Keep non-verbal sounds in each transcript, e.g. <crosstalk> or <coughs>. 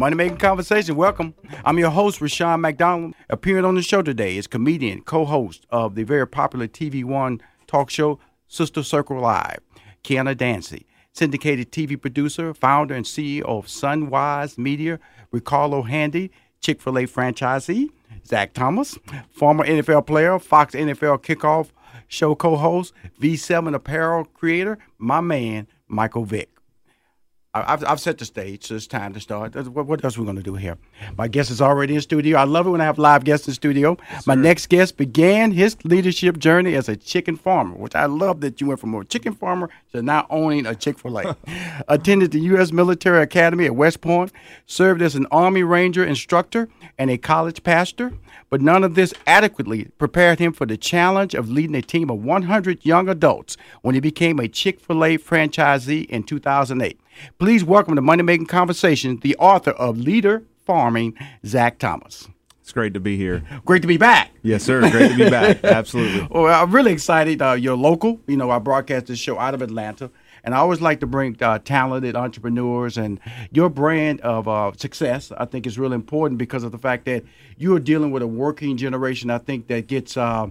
Money Making Conversation, welcome. I'm your host, Rushion McDonald. Appearing on the show today is comedian, co host of the very popular TV One talk show, Sister Circle Live, Kiana Dancie. Syndicated TV producer, founder, and CEO of Sunwise Media, Ri-Karlo Handy, Chick fil A franchisee, Zach Thomas, former NFL player, Fox NFL kickoff show co host, V7 apparel creator, my man, Michael Vick. I- I've, I've set the stage, so it's time to start. What, what else are we going to do here? My guest is already in studio. I love it when I have live guests in studio. My next guest began his leadership journey as a chicken farmer, which I love that you went from a chicken farmer to now owning a Chick fil A. <laughs> Attended the U.S. Military Academy at West Point, served as an Army Ranger instructor and a college pastor, but none of this adequately prepared him for the challenge of leading a team of 100 young adults when he became a Chick fil A franchisee in 2008. Please welcome to Money Making Conversations the author of Leader Farming, Zach Thomas. It's great to be here. Great to be back. Yes, sir. Great to be back. <laughs> Absolutely. Well, I'm really excited. Uh, you're local. You know, I broadcast this show out of Atlanta. And I always like to bring uh, talented entrepreneurs and your brand of uh, success. I think is really important because of the fact that you are dealing with a working generation. I think that gets uh,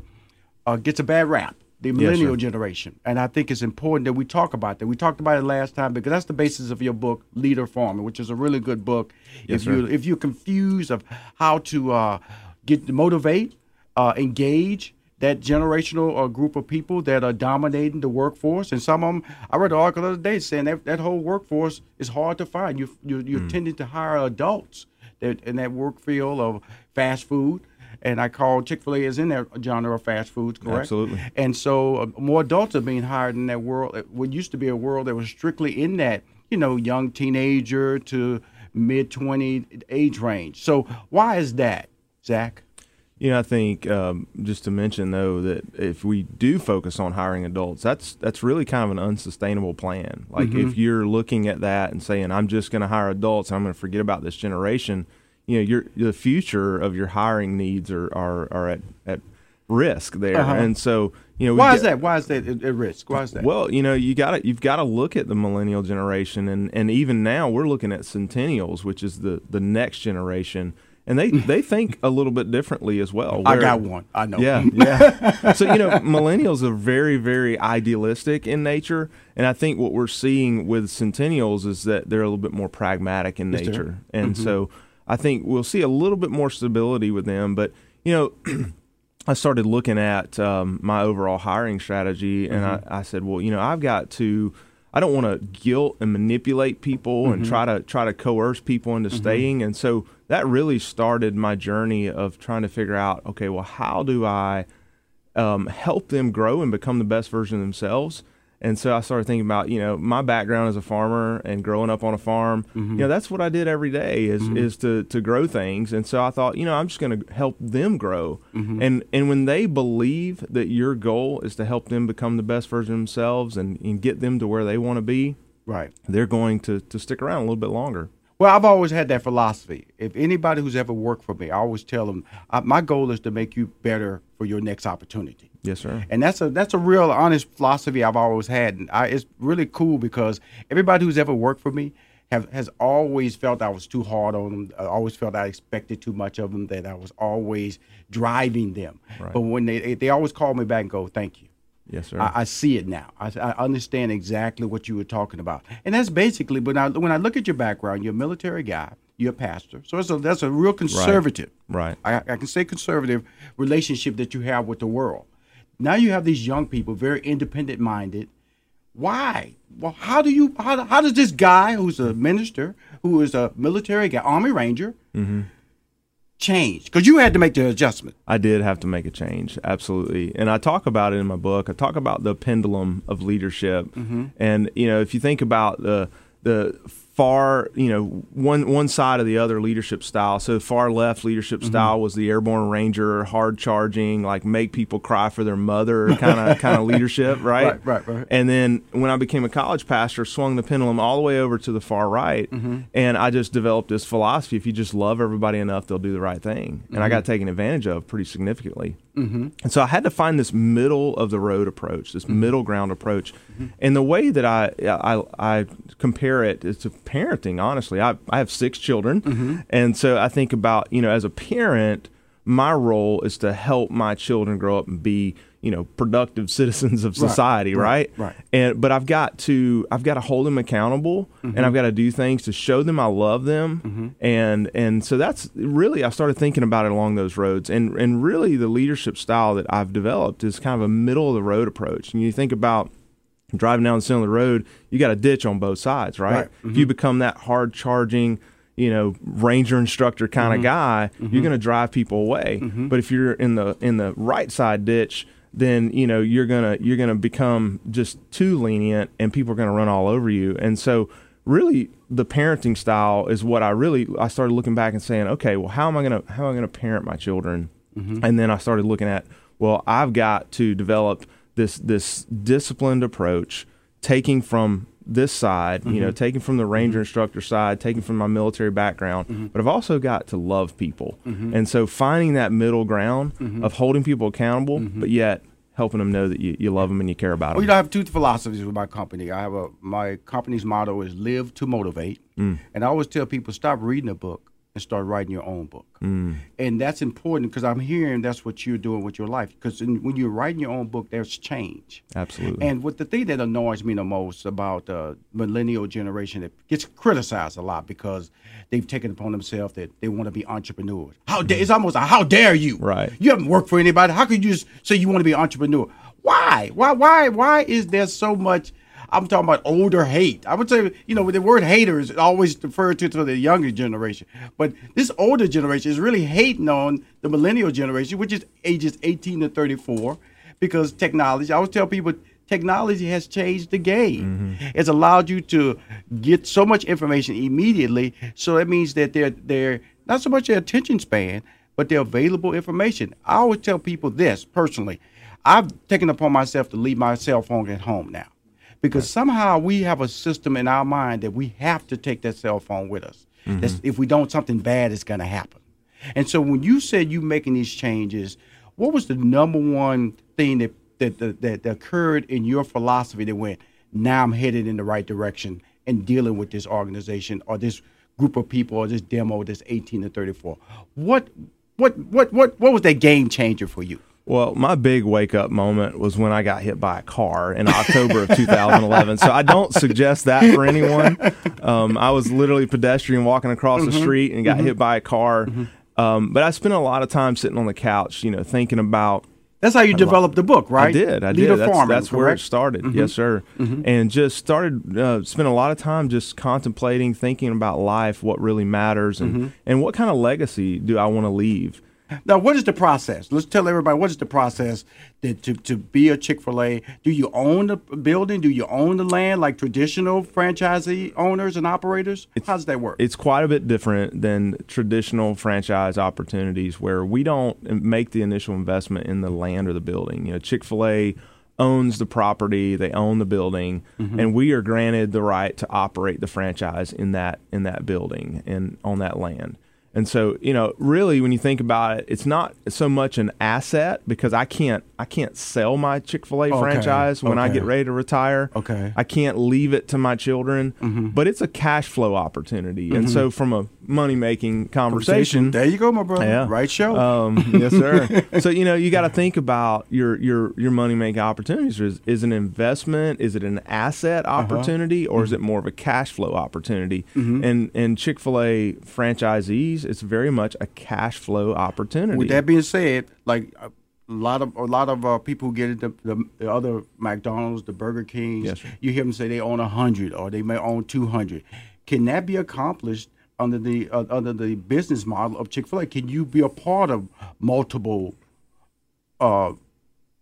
uh, gets a bad rap, the millennial sir. generation. And I think it's important that we talk about that. We talked about it last time because that's the basis of your book, Leader Farming, which is a really good book. Yes, if you if you're confused of how to uh, get motivate, uh, engage that generational uh, group of people that are dominating the workforce, and some of them, I read an article the other day saying that that whole workforce is hard to find. You you you're tending to hire adults that in that work field of fast food. And I call Chick Fil A is in that genre of fast foods, correct? Absolutely. And so uh, more adults are being hired in that world. It- What used to be a world that was strictly in that, you know, young teenager to mid 20 age range. So why is that, Zach? You know, I think um, just to mention though that if we do focus on hiring adults, that's that's really kind of an unsustainable plan. Like if you're looking at that and saying, "I'm just going to hire adults, I'm going to forget about this generation," you know, your the future of your hiring needs are are, are at at risk there. Uh-huh. And so, you know, Why get- is that? Why is that at, at risk? Why is that? Well, you know, you got to you've got to look at the millennial generation, and and even now we're looking at centennials, which is the the next generation, and they <laughs> they think a little bit differently as well. I where- got one. I know. Yeah, <laughs> yeah. so you know, millennials are very very idealistic in nature, and I think what we're seeing with centennials is that they're a little bit more pragmatic in nature, and Mm-hmm. so I think we'll see a little bit more stability with them, but you know. <clears throat> I started looking at um, my overall hiring strategy, and Mm-hmm. I, I said, well, you know, I've got to I don't want to guilt and manipulate people Mm-hmm. and try to try to coerce people into staying. And so that really started my journey of trying to figure out, okay, well, how do I um, help them grow and become the best version of themselves? And so I started thinking about, you know, my background as a farmer and growing up on a farm. Mm-hmm. You know, that's what I did every day is is to to grow things. And so I thought, you know, I'm just going to help them grow. Mm-hmm. And and when they believe that your goal is to help them become the best version of themselves and, and get them to where they want to be, Right. they're going to to stick around a little bit longer. Well, I've always had that philosophy. If anybody who's ever worked for me, I always tell them, uh, my goal is to make you better for your next opportunity. Yes, sir. And that's a that's a real honest philosophy I've always had, and I, it's really cool because everybody who's ever worked for me have has always felt I was too hard on them. I always felt I expected too much of them. That I was always driving them. Right. But when they they always call me back and go, "Thank you." Yes, sir. I, I see it now. I, I understand exactly what you were talking about, and that's basically. But now, when I look at your background, you're a military guy, you're a pastor, so it's a, that's a real conservative. right. I, I can say conservative relationship that you have with the world. Now you have these young people, very independent minded. Why? Well, how do you? How, how does this guy who's a minister, who is a military guy, Army Ranger, mm-hmm. Change? Because you had to make the adjustment. I did have to make a change, absolutely. And I talk about it in my book. I talk about the pendulum of leadership. Mm-hmm. And you know, if you think about the the far, you know, one one side of the other leadership style. So far left leadership Mm-hmm. style was the airborne ranger, hard charging, like make people cry for their mother kind of <laughs> kind of leadership, right? Right, right, right. And then when I became a college pastor, swung the pendulum all the way over to the far right, Mm-hmm. and I just developed this philosophy: if you just love everybody enough, they'll do the right thing. And Mm-hmm. I got taken advantage of pretty significantly. Mm-hmm. And so I had to find this middle of the road approach, this Mm-hmm. middle ground approach. And the way that I, I I compare it is to parenting. Honestly, I I have six children, Mm-hmm. and so I think about you know as a parent my role is to help my children grow up and be you know productive <laughs> citizens of society right, right right. and but i've got to i've got to hold them accountable Mm-hmm. and i've got to do things to show them i love them and and so that's really i started thinking about it along those roads and and really the leadership style that i've developed is kind of a middle of the road approach and you think about driving down the center of the road, you got a ditch on both sides, right? Right. If mm-hmm. you become that hard charging, you know, ranger instructor kind of mm-hmm. guy, mm-hmm. you're going to drive people away. But if you're in the in the right side ditch, then you know you're gonna you're gonna become just too lenient, and people are going to run all over you. And so, really, the parenting style is what I really I started looking back and saying, okay, well, how am I gonna how am I gonna parent my children? And then I started looking at, well, I've got to develop this this disciplined approach, taking from this side, you know, mm-hmm. taking from the mm-hmm. ranger instructor side, taking from my military background, mm-hmm. but I've also got to love people. And so finding that middle ground of holding people accountable, but yet helping them know that you, you love them and you care about Well, you them. know, I have two philosophies with my company. I have a my company's motto is live to motivate, Mm. and I always tell people stop reading a book and start writing your own book. Mm. And that's important because I'm hearing that's what you're doing with your life. Because when you're writing your own book, there's change. Absolutely. And what the thing that annoys me the most about the millennial generation that gets criticized a lot because they've taken upon themselves that they want to be entrepreneurs. How dare it's almost a how dare you? Right. You haven't worked for anybody. How could you just say you want to be an entrepreneur? Why? Why? Why? Why is there so much? I'm talking about older hate. I would say, you know, the word hater is always referred to to the younger generation, but this older generation is really hating on the millennial generation, which is ages 18 to 34, because technology. I always tell people technology has changed the game. Mm-hmm. It's allowed you to get so much information immediately. So that means that they're they're not so much their attention span, but their available information. I always tell people this personally. I've taken upon myself to leave my cell phone at home now. Because somehow we have a system in our mind that we have to take that cell phone with us. That's, mm-hmm. if we don't, something bad is going to happen. And so when you said you making these changes, what was the number one thing that that, that that occurred in your philosophy that went, now I'm headed in the right direction and dealing with this organization or this group of people or this demo this 18 to 34? What what what what what was that game changer for you? Well, my big wake up moment was when I got hit by a car in October of <laughs> 2011. So I don't suggest that for anyone. Um, I was literally pedestrian walking across the street and got hit by a car. Um, but I spent a lot of time sitting on the couch, you know, thinking about That's how you developed the book, right? I did. I Leader did. That's, Farming, that's where it correct? Mm-hmm. started. Yes, sir. And just started uh, spent a lot of time just contemplating, thinking about life, what really matters, and Mm-hmm. and what kind of legacy do I want to leave. Now, what is the process? Let's tell everybody what is the process that to, to be a Chick fil A? Do you own the building? Do you own the land like traditional franchisee owners and operators? How does that work? It's quite a bit different than traditional franchise opportunities where we don't make the initial investment in the land or the building. You know, Chick Fil A owns the property, they own the building, Mm-hmm. and we are granted the right to operate the franchise in that in that building and on that land. And so, you know, really, when you think about it, it's not so much an asset because I can't I can't sell my Chick Fil A Okay, franchise when I get ready to retire. Okay. I can't leave it to my children, but it's a cash flow opportunity. And so, from a money making conversation, There you go, my brother. Yeah. Right show. um, yes, sir. <laughs> so you know you got to think about your your your money making opportunities. Is is an investment? Is it an asset Uh-huh. opportunity, or Mm-hmm. is it more of a cash flow opportunity? And and Chick fil It's very much a cash flow opportunity. With that being said, like a lot of a lot of uh, people who get into the, the other McDonald's, the Burger Kings, Yes, you hear them say they own hundred or they may own two hundred. Can that be accomplished under the uh, under the business model of Chick Fil A? Can you be a part of multiple uh,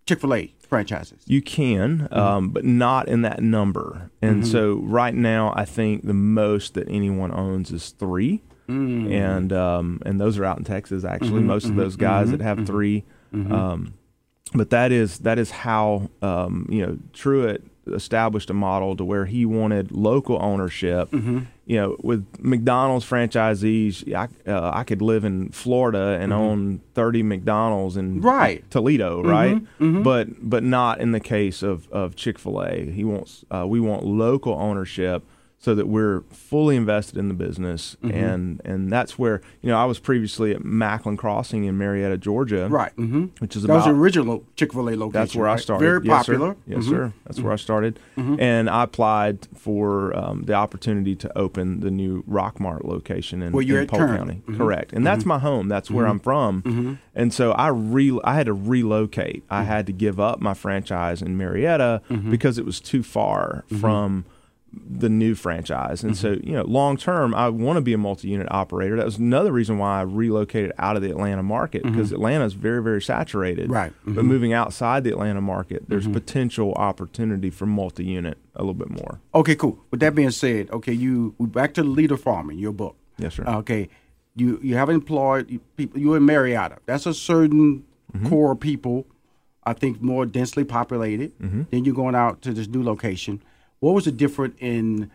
Chick Fil A franchises? You can, Mm-hmm. um, but not in that number. And so right now, I think the most that anyone owns is three, Mm. and um, and those are out in Texas. Actually, Mm-hmm. most of those guys that have 3 Um, but that is that is how um, you know Truett established a model to where he wanted local ownership. Mm-hmm. You know, with McDonald's franchisees, I, uh, I could live in Florida and own thirty McDonald's in Mm-hmm. Right. Mm-hmm. Toledo, right? But but not in the case of of Chick Fil A. He wants uh, we want local ownership so that we're fully invested in the business, Mm-hmm. and and that's where you know I was previously at Macklin Crossing in Marietta, Georgia, Right. Mm-hmm. which is That was the original Chick Fil A location. that's where I started. Very Yes, sir. popular. Yes, Mhm. sir. Mm-hmm. That's where I mm-hmm. started, mm-hmm. and I applied for um, the opportunity to open the new Rockmart location in, Where you're in Polk currently. County. Correct, and that's my home. That's where I'm from, and so I re- I had to relocate. I had to give up my franchise in Marietta because it was too far from the new franchise. And so, you know, long term, I want to be a multi unit operator. That was another reason why I relocated out of the Atlanta market because Atlanta is very, very saturated. Right. But moving outside the Atlanta market, there's potential opportunity for multi unit a little bit more. Okay, cool. With that being said, okay, you back to the leader farming, your book. Yes, sir. Okay, you you have employed people. You in Marietta. That's a certain Mm-hmm. core of people. I think more densely populated. Mm-hmm. Then you're going out to this new location. What was the difference in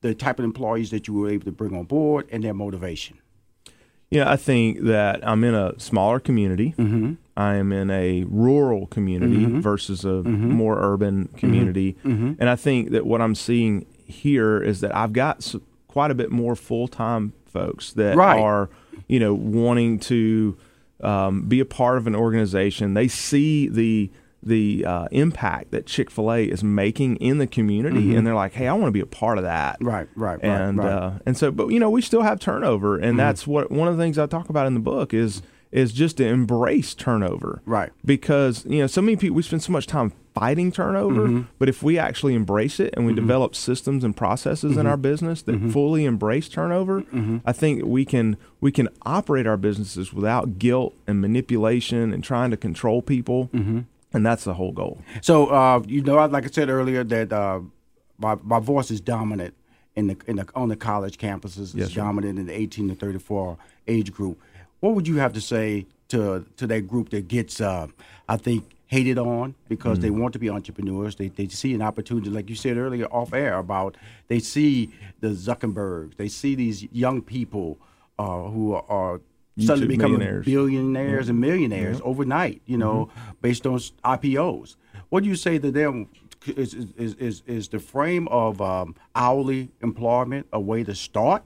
the type of employees that you were able to bring on board and their motivation? Yeah, I think that I'm in a smaller community. Mm-hmm. I am in a rural community versus a Mm-hmm. more urban community. And I think that what I'm seeing here is that I've got quite a bit more full time folks that Right. are, you know, wanting to um, be a part of an organization. They see the the uh, impact that Chick Fil A is making in the community, and they're like, "Hey, I want to be a part of that." Mm-hmm. Right, right, right, and right. Uh, and so, but you know, we still have turnover, and Mm-hmm. that's what one of the things I talk about in the book is is just to embrace turnover, Right. Because you know, so many people we spend so much time fighting turnover, Mm-hmm. but if we actually embrace it and we develop systems and processes Mm-hmm. in our business that fully embrace turnover, I think we can we can operate our businesses without guilt and manipulation and trying to control people, Mm-hmm. And that's the whole goal. So uh, you know, like I said earlier, that uh, my my voice is dominant in the in the on the college campuses. It's Yes, dominant in the 18 to 34 age group. What would you have to say to to that group that gets, uh, I think, hated on because they Mm-hmm. want to be entrepreneurs? They they see an opportunity, like you said earlier off air about they see the Zuckerbergs, they see these young people uh, who are. are Suddenly becoming millionaires. billionaires and millionaires overnight, you know, based on IPOs. What do you say to them? Is is is, is the frame of um, hourly employment a way to start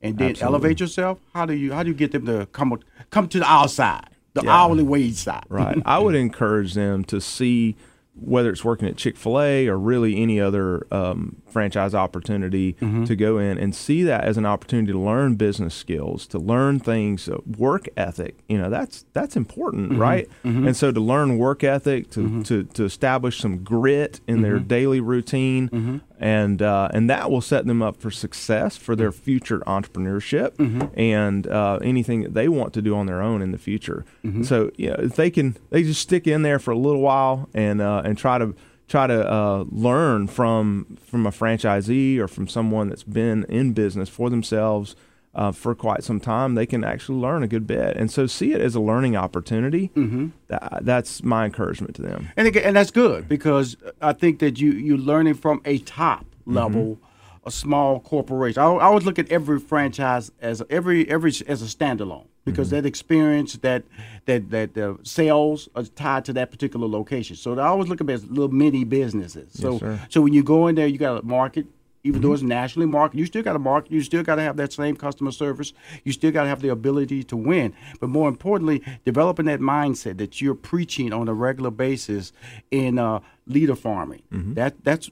and then elevate yourself? How do you how do you get them to come come to the outside, the Yeah. hourly wage side? Right. <laughs> I would encourage them to see whether it's working at Chick Fil A or really any other um, franchise opportunity Mm-hmm. to go in and see that as an opportunity to learn business skills, to learn things, uh, work ethic. You know, that's that's important, Mm-hmm. right? And so to learn work ethic, to to, to establish some grit in their Mm-hmm. daily routine, and uh, and that will set them up for success for their Mm-hmm. future entrepreneurship and uh, anything that they want to do on their own in the future. Mm-hmm. So you know, if they can, they just stick in there for a little while and uh, and try to try to uh, learn from from a franchisee or from someone that's been in business for themselves uh, for quite some time, they can actually learn a good bit. And so see it as a learning opportunity. Mm-hmm. That, that's my encouragement to them. And again, and that's good because I think that you you're learning from a top level, a small corporation. I, I always look at every franchise as every every as a standalone because that experience that that that uh, sales are tied to that particular location. So they always look at as little mini businesses. So sir. so when you go in there, you got to market. Even though it's nationally marketed, you still got to market. You still got to have that same customer service. You still got to have the ability to win. But more importantly, developing that mindset that you're preaching on a regular basis in uh, leader farming. That that's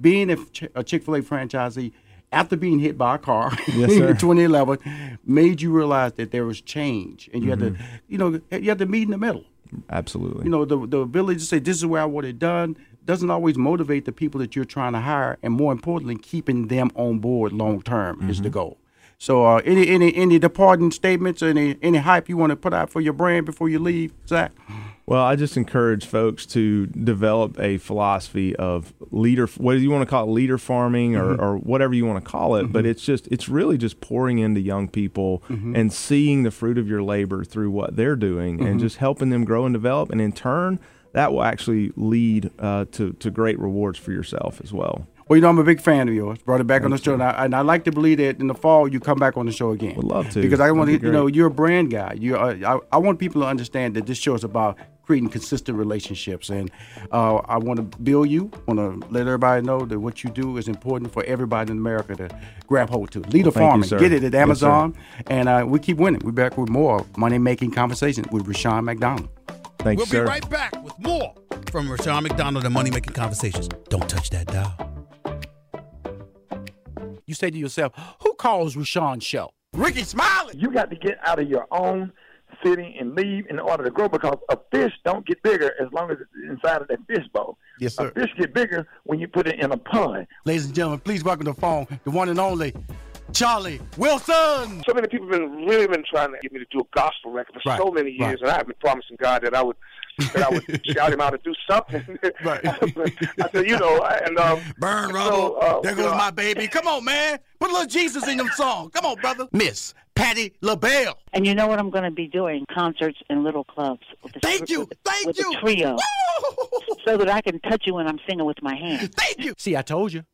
being a, Ch- a Chick Fil A franchisee after being hit by a car Yes, <laughs> in 2011 made you realize that there was change, and you had to, mm-hmm. you know, you had to meet in the middle Absolutely. you know the the ability to say this is where I want it done doesn't always motivate the people that you're trying to hire, and more importantly, keeping them on board long term is the mm-hmm. goal. So, uh, any any any departing statements, any any hype you want to put out for your brand before you leave, Zach? Well, I just encourage folks to develop a philosophy of leader, what do you want to call it, leader farming or, or whatever you want to call it. But it's just, it's really just pouring into young people and seeing the fruit of your labor through what they're doing and just helping them grow and develop. And in turn, that will actually lead uh, to, to great rewards for yourself as well. Well, you know I'm a big fan of yours. Brought it back on the show, and I, and I like to believe that in the fall you come back on the show again. Would love to. because I want to. Be You know, you're a brand guy. You, uh, I, I want people to understand that this show is about creating consistent relationships, and uh, I want to build you. I want to let everybody know that what you do is important for everybody in America to grab hold to. Leader Well, thank you, farming, sir. get it at Yes, Amazon, and uh, we keep winning. We're back with more money making conversations with Rushion McDonald. Thank We'll you, sir. be right back with more from Rushion McDonald and Money Making Conversations. Don't touch that dial. You say to yourself, "Who calls Rushion's show?" Rickey Smiley. you got to get out of your own city and leave in order to grow because a fish don't get bigger as long as it's inside of that fish bowl. Yes, sir. A fish get bigger when you put it in a pond. Ladies and gentlemen, please welcome to the phone the one and only Charlie Wilson. so many people have been really been trying to get me to do a gospel record for Right, so many years, right. and I've been promising God that I would that I would shout him out to do something. <laughs> Right. But <laughs> I said, you know, and um, Burn so, rubble. uh, there goes know, my baby. Come on, man. Put a little Jesus in them song. Come on, brother. Miss Patti LaBelle. And you know what I'm going to be doing? Concerts in little clubs. With the, Thank you. With, Thank with you. a trio. Woo! So that I can touch you when I'm singing with my hands. Thank you. See, I told you.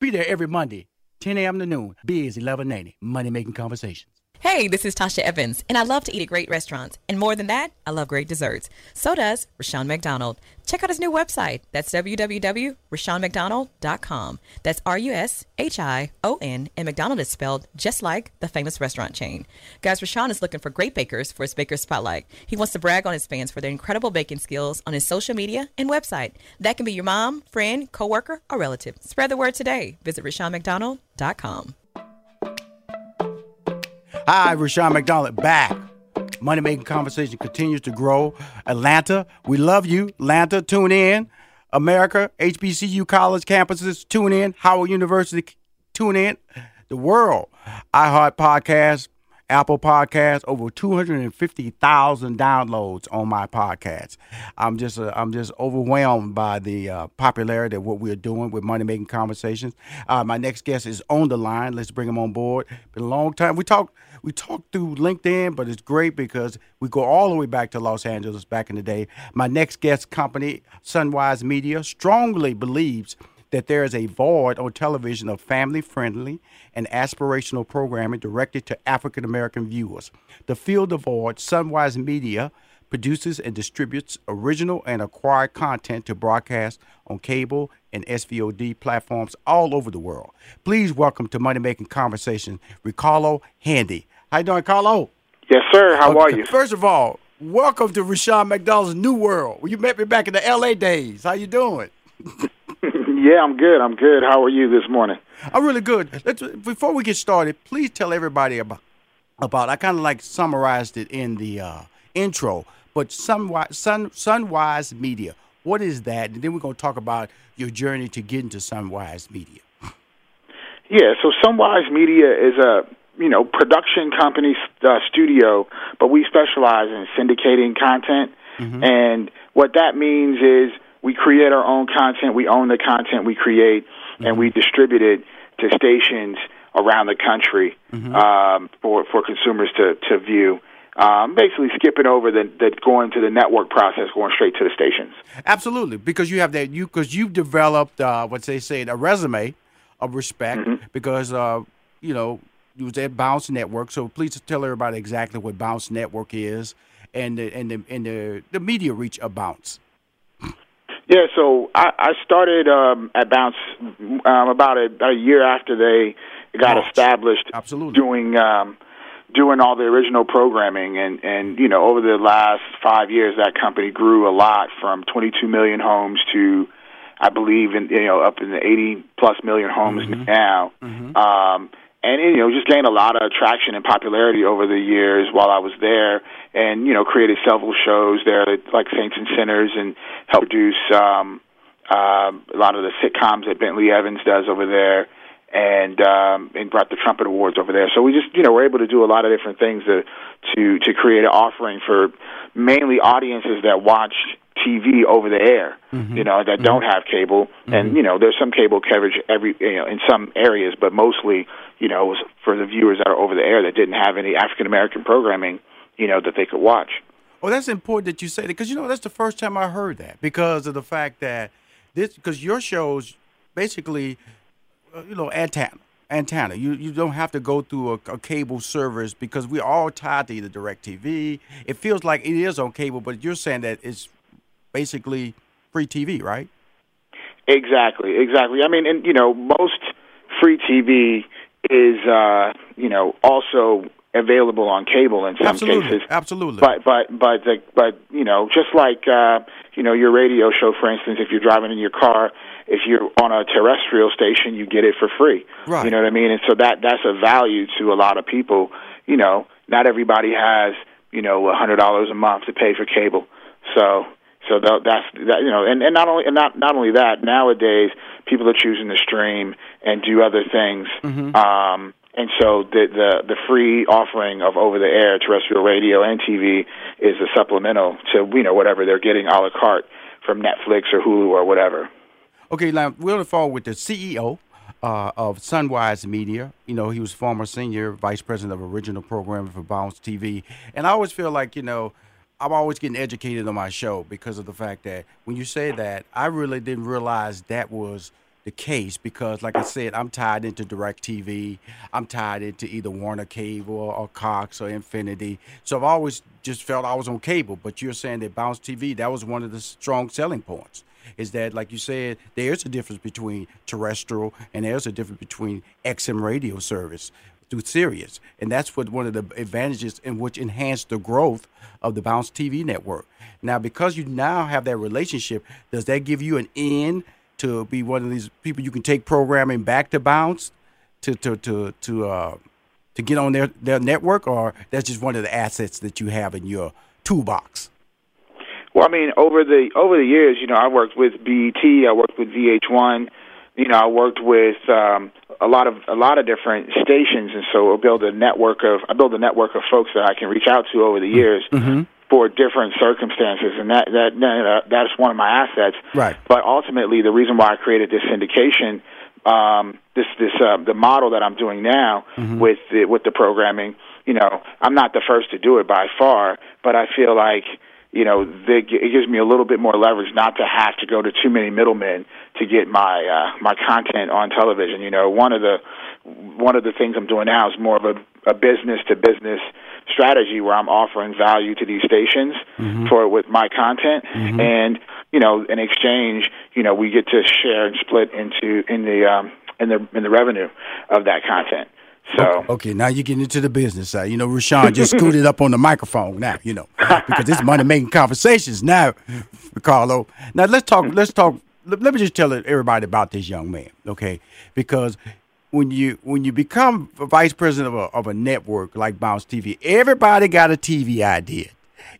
Be there every Monday, 10 a.m. to noon. Biz 1180. Money making conversations. Hey, this is Tasha Evans, and I love to eat at great restaurants. And more than that, I love great desserts. So does Rushion McDonald. Check out his new website. That's www.rushionmcdonald.com. That's R U S H I O N, and McDonald is spelled just like the famous restaurant chain. Guys, Rushion is looking for great bakers for his Baker Spotlight. He wants to brag on his fans for their incredible baking skills on his social media and website. That can be your mom, friend, coworker, or relative. Spread the word today. Visit RushionMcDonald.com. Hi, Rushion McDonald back. Money making conversation continues to grow. Atlanta, we love you. Atlanta, tune in. America, HBCU college campuses, tune in. Howard University, tune in. The world, iHeart Podcast, Apple Podcast, over 250,000 downloads on my podcast. I'm just uh, I'm just overwhelmed by the uh, popularity of what we're doing with Money Making Conversations. Uh, my next guest is on the line. Let's bring him on board. Been a long time. We talked we talked through LinkedIn, but it's great because we go all the way back to Los Angeles back in the day. My next guest company, Sunwise Media, strongly believes that there is a void on television of family friendly and aspirational programming directed to African American viewers. To fill the void, Sunwise Media produces and distributes original and acquired content to broadcast on cable and SVOD platforms all over the world. Please welcome to Money Making Conversation, Ri-Karlo Handy. How you doing, Karlo? yes, sir. How are you? First of all, welcome to Rushion McDonald's new world. You met me back in the L.A. days. How you doing? <laughs> yeah, I'm good. I'm good. How are you this morning? I'm really good. Let's, before we get started, please tell everybody about about. I kind of like summarized it in the uh, intro, but Sunwise, Sun, Sunwise Media. What is that? And then we're going to talk about your journey to get into Sunwise Media. Yeah, so Sunwise Media is a you know production company uh, studio, but we specialize in syndicating content, mm-hmm. and what that means is we create our own content, we own the content we create, mm-hmm. and we distribute it to stations around the country mm-hmm. um, for for consumers to to view. Um, basically, skipping over the, the going to the network process, going straight to the stations. Absolutely, because you have that you because you've developed uh, what they say a resume of respect mm-hmm. because uh, you know you was at Bounce Network. So please tell everybody exactly what Bounce Network is and the, and the and the, the media reach of Bounce. Yeah, so I, I started um, at Bounce um, about a, a year after they got Bounce. established. Absolutely. Doing um, doing all the original programming, and and you know over the last five years, that company grew a lot from 22 million homes to I believe in you know up in the 80 plus million homes mm-hmm. now. Mm-hmm. Um, and you know just gained a lot of traction and popularity over the years while I was there, and you know created several shows there like Saints and Sinners, and helped produce um, uh, a lot of the sitcoms that Bentley Evans does over there, and um, and brought the Trumpet Awards over there. So we just you know were able to do a lot of different things to to to create an offering for mainly audiences that watch TV over the air, mm-hmm. you know, that mm-hmm. don't have cable. Mm-hmm. And, you know, there's some cable coverage every, you know, in some areas, but mostly, you know, it was for the viewers that are over the air that didn't have any African American programming, you know, that they could watch. Well, that's important that you say that because, you know, that's the first time I heard that because of the fact that this, because your shows basically, uh, you know, antenna antenna. You you don't have to go through a, a, cable service because we're all tied to either DirecTV. It feels like it is on cable, but you're saying that it's basically free TV, right? Exactly, exactly. I mean, and you know, most free TV is uh, you know also available on cable in some absolutely, cases. Absolutely. But but but the, but you know, just like uh, you know your radio show, for instance, if you're driving in your car, if you're on a terrestrial station, you get it for free. Right. You know what I mean? And so that that's a value to a lot of people. You know, not everybody has you know a hundred dollars a month to pay for cable. So so that, that's that, you know, and, and not only and not not only that. Nowadays, people are choosing to stream and do other things. Mm-hmm. Um, and so the, the the free offering of over the air terrestrial radio and TV is a supplemental to you know whatever they're getting a la carte from Netflix or Hulu or whatever. Okay, now we're going to follow with the CEO uh, of Sunwise Media. You know, he was former senior vice president of original programming for Bounce TV, and I always feel like you know I'm always getting educated on my show because of the fact that when you say that, I really didn't realize that was the case because, like I said, I'm tied into DirecTV. I'm tied into either Warner Cable or Cox or Infinity. So I've always just felt I was on cable. But you're saying that Bounce TV, that was one of the strong selling points. Is that, like you said, there's a difference between terrestrial and there's a difference between XM radio service through Sirius. And that's what one of the advantages in which enhanced the growth of the Bounce TV network. Now, because you now have that relationship, does that give you an in to be one of these people you can take programming back to Bounce to to to to uh, to get on their their network, or that's just one of the assets that you have in your toolbox? Well, I mean, over the over the years, you know, I worked with BET, I worked with VH1, you know, I worked with um, a lot of a lot of different stations, and so I build a network of I build a network of folks that I can reach out to over the years. Mm-hmm. For different circumstances, and that that that that's one of my assets. Right. But ultimately, the reason why I created this syndication, um, this this uh, the model that I'm doing now mm-hmm. with the, with the programming, you know, I'm not the first to do it by far, but I feel like you know, they, it gives me a little bit more leverage not to have to go to too many middlemen to get my uh, my content on television. You know, one of the one of the things I'm doing now is more of a, a business to business strategy where I'm offering value to these stations mm-hmm. for with my content, mm-hmm. and you know, in exchange, you know, we get to share and split into in the um, in the in the revenue of that content. So Okay, now you're getting into the business side. You know, Rushion just scooted up on the microphone now, you know, because it's money making conversations now, Karlo. Now let's talk, let's talk, let, me just tell everybody about this young man, okay? Because when you when you become vice president of a, of a network like Bounce TV, everybody got a TV idea.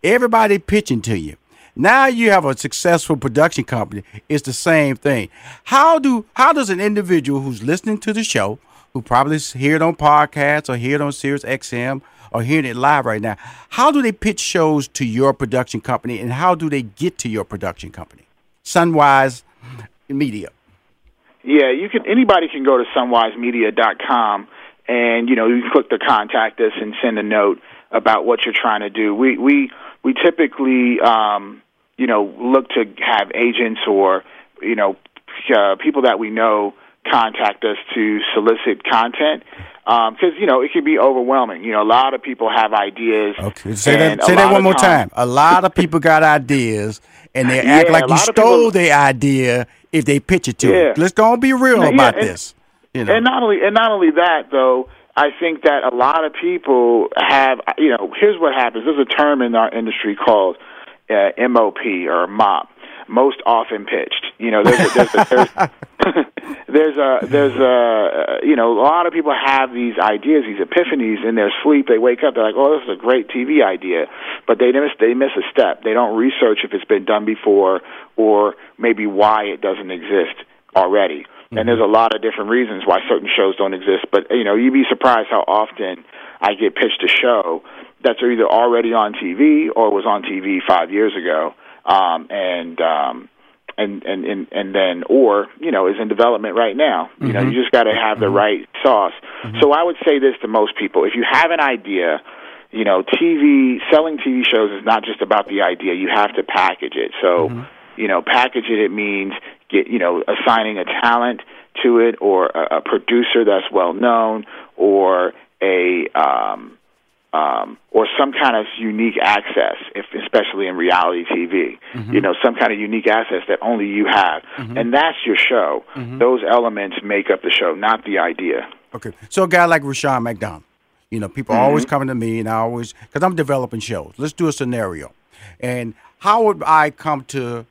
Everybody pitching to you. Now you have a successful production company. It's the same thing. How do how does an individual who's listening to the show, who probably hear it on podcasts or hear it on Sirius XM or hearing it live right now, how do they pitch shows to your production company and how do they get to your production company? Sunwise Media. Yeah, you can. Anybody can go to sunwisemedia.com, and you know you can click the contact us and send a note about what you're trying to do. We we we typically, um, you know, look to have agents or you know uh, people that we know contact us to solicit content because um, you know it can be overwhelming. You know, a lot of people have ideas. Okay, say that. Say that one more time. A lot of people got ideas, and they act yeah, like you stole people, their idea if they pitch it to yeah. them. Let's go and be real yeah, about and, this. You know. And not only and not only that though. I think that a lot of people have, you know, here's what happens. There's a term in our industry called uh, MOP or MOP, most often pitched. You know, there's a, there's a, there's, <laughs> there's a there's a uh, you know a lot of people have these ideas, these epiphanies in their sleep. They wake up, they're like, "Oh, this is a great TV idea," but they miss they miss a step. They don't research if it's been done before or maybe why it doesn't exist already. And there's a mm-hmm. lot of different reasons why certain shows don't exist. But you know, you'd be surprised how often I get pitched a show that's either already on TV or was on TV five years ago, um, and um, and and and and then or you know is in development right now. You know, you just got to have the right sauce. So I would say this to most people: if you have an idea. You know, TV selling TV shows is not just about the idea. You have to package it. So, you know, package it. It means get you know assigning a talent to it or a, a producer that's well known or a um, um, or some kind of unique access, if, especially in reality TV. Mm-hmm. You know, some kind of unique access that only you have, and that's your show. Mm-hmm. Those elements make up the show, not the idea. Okay, so a guy like Rushion McDonald, you know, people are always coming to me, and I always because I'm developing shows. Let's do a scenario, and how would I come to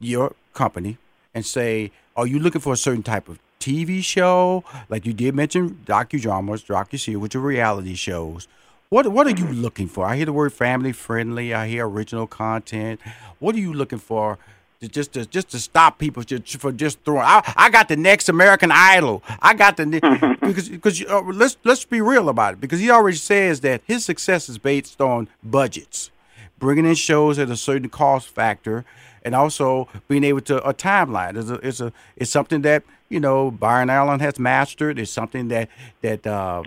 your company and say, "Are you looking for a certain type of TV show?" Like you did mention docudramas, docu which are reality shows. What what are you looking for? I hear the word family friendly. I hear original content. What are you looking for? To just to just to stop people just for just throwing. I, I got the next American Idol. I got the ne- <laughs> because because uh, let's let's be real about it because he already says that his success is based on budgets, bringing in shows at a certain cost factor, and also being able to a timeline. It's a it's a it's something that you know Byron Allen has mastered. It's something that that uh,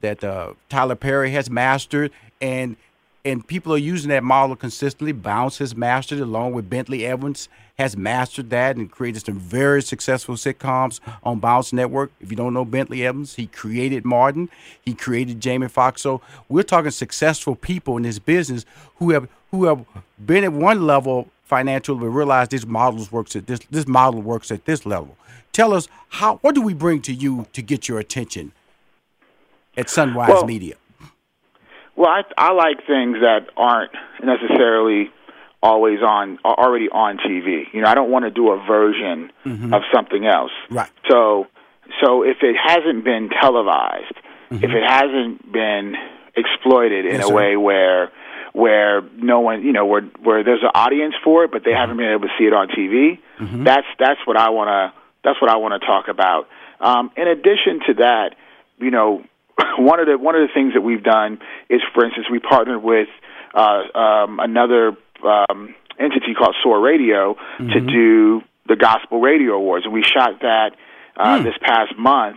that uh, Tyler Perry has mastered, and and people are using that model consistently. Bounce has mastered along with Bentley Evans has mastered that and created some very successful sitcoms on Bounce Network. If you don't know Bentley Evans, he created Martin, he created Jamie Foxx. So we're talking successful people in this business who have who have been at one level financially, but realize this model works at this this model works at this level. Tell us how what do we bring to you to get your attention at Sunwise Well, Media? Well, I I like things that aren't necessarily always on already on TV. You know, I don't want to do a version mm-hmm. of something else. Right. So so if it hasn't been televised, if mm-hmm. it hasn't been exploited in Yes, a sir. way where where no one, you know, where where there's an audience for it, but they mm-hmm. haven't been able to see it on TV. That's that's what I want to that's what I want to talk about. Um, in addition to that, you know, <coughs> one of the one of the things that we've done is, for instance, we partnered with uh, um, another um, entity called Soar Radio to do the Gospel Radio Awards, and we shot that uh, this past month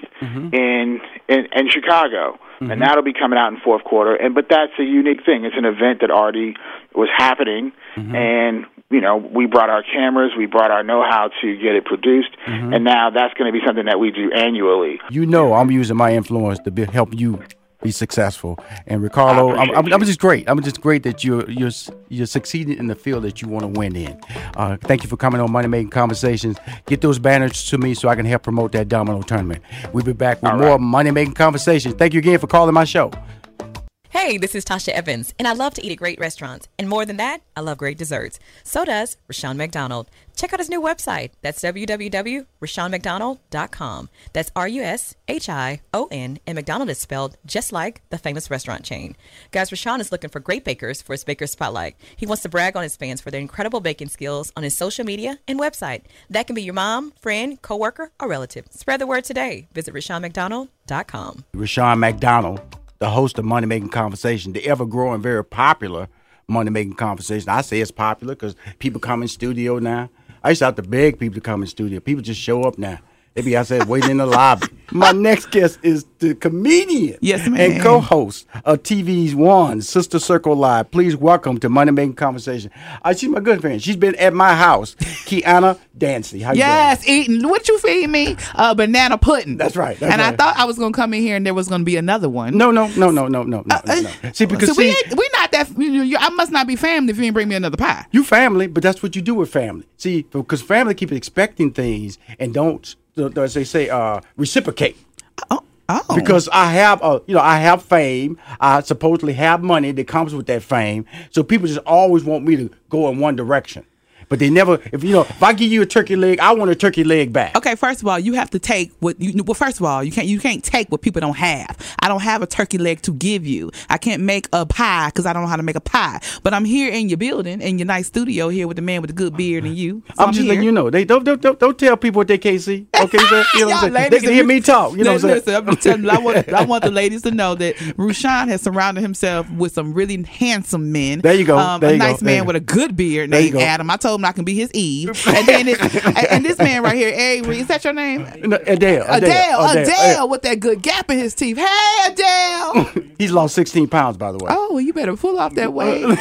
in, in in Chicago, and that'll be coming out in fourth quarter. And but that's a unique thing. It's an event that already was happening, and you know we brought our cameras, we brought our know-how to get it produced, and now that's going to be something that we do annually. You know, I'm using my influence to be, help you be successful. And Ri-Karlo, I'm, I'm, I'm just great. I'm just great that you're you're you're succeeding in the field that you want to win in. Uh, thank you for coming on Money Making Conversations. Get those banners to me so I can help promote that domino tournament. We'll be back with All more right. Money Making Conversations. Thank you again for calling my show. Hey, this is Tasha Evans, and I love to eat at great restaurants. And more than that, I love great desserts. So does Rushion McDonald. Check out his new website. That's www.rushionmcdonald.com. That's R U S H I O N, and McDonald is spelled just like the famous restaurant chain. Guys, Rushion is looking for great bakers for his Baker Spotlight. He wants to brag on his fans for their incredible baking skills on his social media and website. That can be your mom, friend, coworker, or relative. Spread the word today. Visit RushionMcDonald.com. Rushion McDonald, the host of Money Making Conversation, the ever growing, very popular Money Making Conversation. I say it's popular because people come in studio now. I used to have to beg people to come in studio. People just show up now. They be outside waiting in the lobby. My next guest is the comedian Yes, ma'am. and co-host of TV's One Sister Circle Live. Please welcome to Money Making Conversation. Uh, she's my good friend. She's been at my house, <laughs> Kiana Dancie. How you Yes, eating what you feed me? Uh, banana pudding. That's right, that's and I thought I was gonna come in here and there was gonna be another one. No, no, no, no, no, no, no, no. no. See, because Uh, so we see, ain't, we not that. You, you, I must not be family if you ain't bring me another pie. You family, but that's what you do with family. See, because family keep expecting things and don't, as they say, uh, reciprocate. Oh, oh. Because I have, uh, you know, I have fame. I supposedly have money that comes with that fame. So people just always want me to go in one direction. But they never, if you know, if I give you a turkey leg, I want a turkey leg back. Okay, first of all, you have to take what you. Well, first of all, you can't you can't take what people don't have. I don't have a turkey leg to give you. I can't make a pie because I don't know how to make a pie. But I'm here in your building, in your nice studio here with the man with the good beard and you. So I'm just letting you know. They don't don't, don't, don't tell people what they can't see. Okay, you know <laughs> what I'm saying? They can hear me talk. You know what I'm saying? Listen, I'm telling you, I want, I want the <laughs> ladies to know that Rushion has surrounded himself with some really handsome men. There you go. Um, There a you go. nice There man with a good beard named. Adam. I told him I can be his Eve. <laughs> And then it, and, this man right here, Avery, is that your name? No, Adele, Adele, Adele, Adele, Adele. with that good gap in his teeth. Hey, Adele. <laughs> He's lost 16 pounds, by the way. Oh, well, you better pull off that way. <laughs> and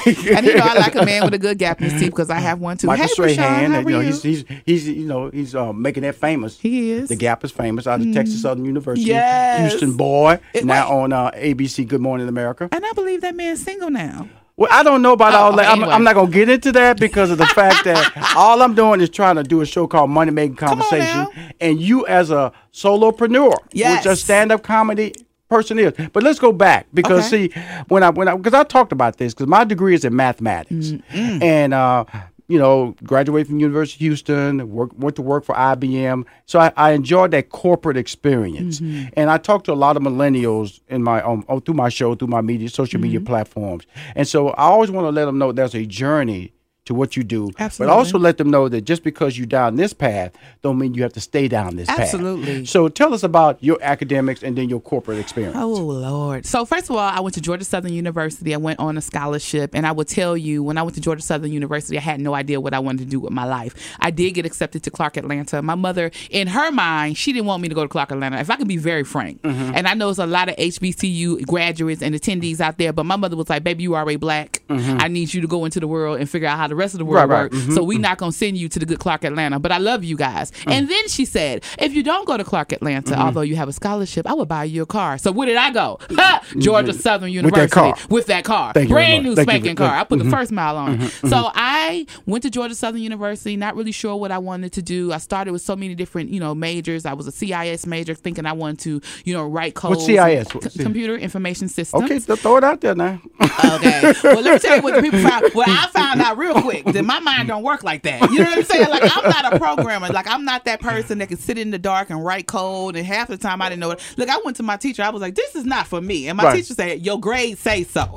you know, I like a man with a good gap in his teeth because I have one too. Michael hey, Strahan, Rushion, you know, he's he's he's you know he's uh, making that famous. He is. The Gap is famous out of Texas Southern University. Yes. Houston boy, It- now wait. on uh, ABC Good Morning America. And I believe that man's single now. Well, I don't know about Oh, all that. I'm, anyway. I'm not gonna get into that because of the fact that <laughs> all I'm doing is trying to do a show called Money Making Conversation, and you as a solopreneur, Yes. which a stand-up comedy person is. But let's go back because Okay. see, when I when I because I talked about this because my degree is in mathematics, and uh, you know, graduated from University of Houston, work, went to work for IBM. So I, I enjoyed that corporate experience, and I talked to a lot of millennials in my um, oh, through my show, through my media, social media platforms, and so I always want to let them know there's a journey to what you do, Absolutely. but also let them know that just because you're down this path, don't mean you have to stay down this Absolutely. path. So tell us about your academics and then your corporate experience. Oh Lord! So first of all, I went to Georgia Southern University. I went on a scholarship, and I will tell you, when I went to Georgia Southern University, I had no idea what I wanted to do with my life. I did get accepted to Clark Atlanta. My mother, in her mind, she didn't want me to go to Clark Atlanta. If I can be very frank, Mm-hmm. and I know there's a lot of HBCU graduates and attendees out there, but my mother was like, "Baby, you are already black. I need you to go into the world and figure out how the rest of the world Mm-hmm. Right, right. works. Mhm, So we not gonna send you to the good Clark Atlanta, but I love you guys." Mm. And then she said, "If you don't go to Clark Atlanta, Mm-hmm. although you have a scholarship, I will buy you a car." So where did I go? <laughs> Georgia Southern Mm-hmm. With that University car. with that car, Thank you very brand new spanking car. I put the first mile on it. So I went to Georgia Southern University, not really sure what I wanted to do. I started with so many different, you know, majors. I was a CIS major, thinking I wanted to, you know, write code. What's CIS? What's C- computer information systems. Okay, th- throw it out there now. Okay. Well, let me tell you what the people found. <laughs> Well, I found out real quick that my mind don't work like that. You know what I'm saying? Like I'm not a programmer. Like I'm not that person that can sit in the dark and write code. And half the time I didn't know it. Look, I went to my teacher. I was like, "This is not for me." And my Right. teacher said, "Your grades say so." <laughs> <laughs>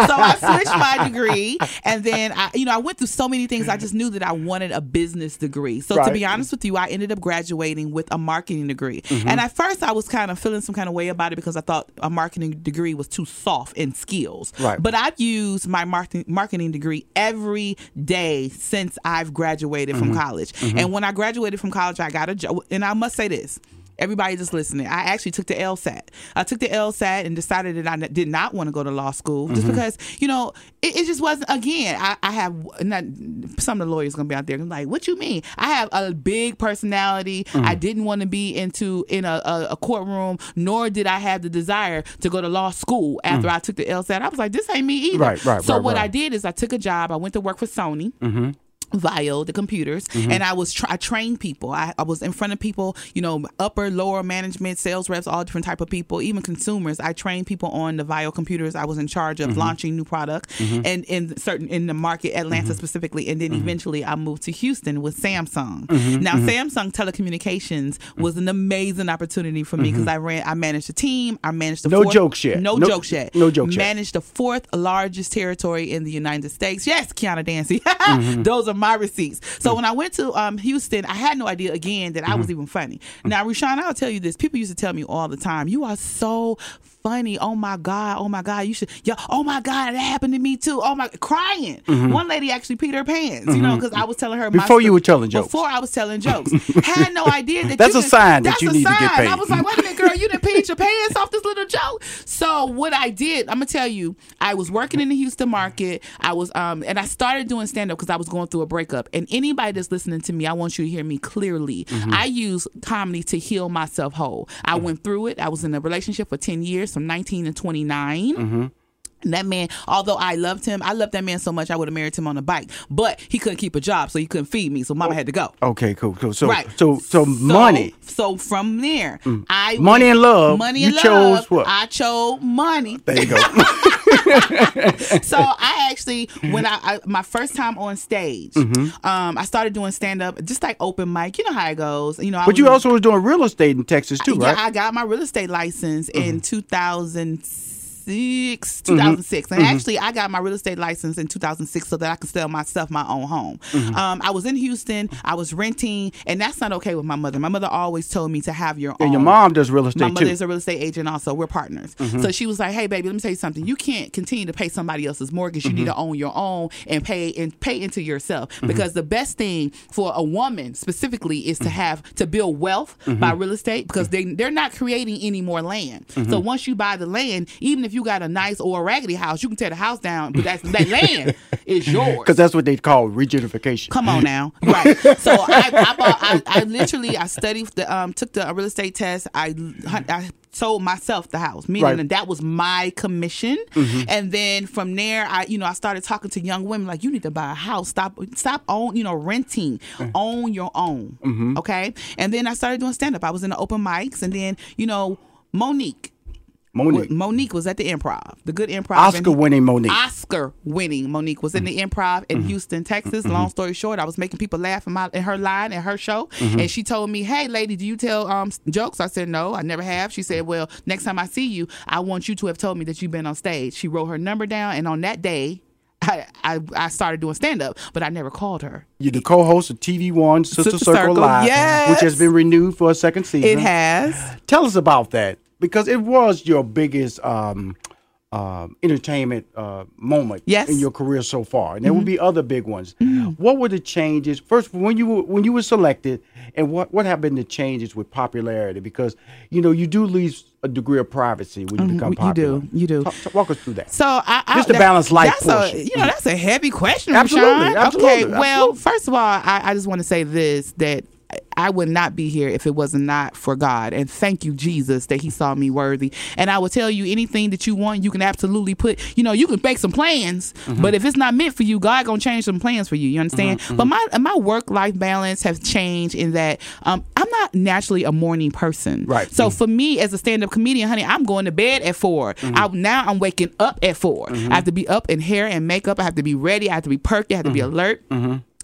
So I switched my degree, and then I, you know, I went through so many things. I just knew that I wanted a business degree. So to be honest with you, I ended up graduating with a marketing degree. Mm-hmm. And at first, I was kind of feeling some kind of way about it because I thought a marketing degree was too soft in skills. Right. But I've used my marketing marketing degree every day since I've graduated Mm-hmm. from college. And when I graduated from college, I got a job. And I must say this. Everybody just listening. I actually took the LSAT. I took the LSAT and decided that I n- did not want to go to law school just Mhm. because you know it, it just wasn't. Again, I, I have not some of the lawyers gonna be out there like, what you mean? I have a big personality. Mhm. I didn't want to be into in a, a, a courtroom, nor did I have the desire to go to law school after Mm. I took the LSAT. I was like, this ain't me either. Right, right, So right, what right. I did is I took a job. I went to work for Sony. Mm-hmm. The computers, Mhm. and I was tra- I trained people. I, I was in front of people, you know, upper, lower management, sales reps, all different type of people, even consumers. I trained people on the VAIO computers. I was in charge of Mhm. launching new products Mhm. and in certain in the market, Atlanta Mhm. specifically, and then eventually I moved to Houston with Samsung. Mhm, Now. Samsung Telecommunications was an amazing opportunity for me because. I ran, I managed a team, I managed the No fourth- jokes yet. no, No- jokes yet, no jokes yet. managed the fourth largest territory in the United States. Yes, Kiana Dancie. <laughs> Those are my receipts. So when I went to um, Houston, I had no idea again that I was Mhm. even funny. Now, Rushion, I'll tell you this. People used to tell me all the time, you are so funny. Oh my God. Oh my God. You should, yeah. Oh my God. That happened to me too. Oh my, crying. Mhm. One lady actually peed her pants, you know, because I was telling her my Before you were telling jokes. Before I was telling <laughs> jokes. had no idea that That's a sign that that's you a need to get sign. I was like, wait a minute, girl, you didn't peed your <laughs> pants off this little joke. So what I did, I'm gonna tell you, I was working in the Houston market. I was um and I started doing stand up because I was going through a breakup. And anybody that's listening to me, I want you to hear me clearly. Mhm. I use comedy to heal myself whole. I went through it. I was in a relationship for 10 years from 19 to 29. Mm-hmm. And that man, although I loved him, I loved that man so much I would have married him on a bike. But he couldn't keep a job, so he couldn't feed me. So mama had to go. Okay, cool, cool. So, Right. so, so, money. So from there, Mm. I Money went- and love. Money and You and chose love. what? I chose money. There you go. <laughs> <laughs> so I actually, when I, I my first time on stage, Mhm. um, I started doing stand up, just like open mic. You know how it goes. You know, I But you also was doing real estate in Texas too, yeah, right? I got my real estate license in 2006, Mm-hmm. 2006. And Mhm. actually, I got my real estate license in 2006 so that I could sell myself my own home. Mm-hmm. Mhm. Um, I was in Houston, I was renting, and that's not okay with my mother. My mother always told me to have your own. and own. your mom does real estate My mother too. is a real estate agent also. We're partners. Mhm. So she was like, "Hey, baby, let me tell you something. You can't continue to pay somebody else's mortgage. You need Mhm. to own your own and pay and pay into yourself Mhm. because the best thing for a woman specifically is to have to build wealth by real estate because they they're not creating any more land. So once you buy the land, even if you got a nice or a raggedy house, you can tear the house down, but that's that <laughs> land is yours. Because that's what they call regentrification. Come on now, <laughs> right? So I, I, bought, I, I literally I studied the um took the real estate test. I I sold myself the house, meaning Right. that that was my commission. Mhm. And then from there, I you know I started talking to young women like you need to buy a house. Stop stop own you know renting. Own your own. Mhm. Okay. And then I started doing stand up. I was in the open mics, and then you know Mo'Nique. Mo'Nique. Mo'Nique was at the improv, the good improv. Oscar winning Mo'Nique. Oscar winning Mo'Nique was in the improv in Houston, Texas. Long story short, I was making people laugh in, my, in her line at her show. Mhm. And she told me, Hey, lady, do you tell um, jokes? I said, No, I never have. She said, Well, next time I see you, I want you to have told me that you've been on stage. She wrote her number down, and on that day, <laughs> I, I, I started doing stand up, but I never called her. You're the co-host of TV One Sister, Sister Circle, Circle, Live, yes. which has been renewed for a second season. It has. Tell us about that because it was your biggest um, um entertainment uh, moment Yes. in your career so far, and there will Mhm. be other big ones. What were the changes first when you were, when you were selected, and what what have been the changes with popularity? Because you know you do lose a degree of privacy when you Mhm, become popular. you do, you do. Talk- talk- walk us through that. So I, I Just to that- balance life That's portion. a, you know, that's a heavy question. Absolutely, Rushion. absolutely, Okay. Well, first of all, I, I just want to say this that. I would not be here if it was not for God. And thank you, Jesus, that He saw me worthy. And I will tell you anything that you want, you can absolutely put, you know, you can make some plans, Mhm. but if it's not meant for you, God gonna change some plans for you. You understand? Mhm, But my my work life balance has changed in that um, I'm not naturally a morning person. Right. So for me as a stand up comedian, honey, I'm going to bed at 4 Mhm. I, now I'm waking up at 4 Mhm. I have to be up in hair and makeup. I have to be ready. I have to be perky. I have to be alert.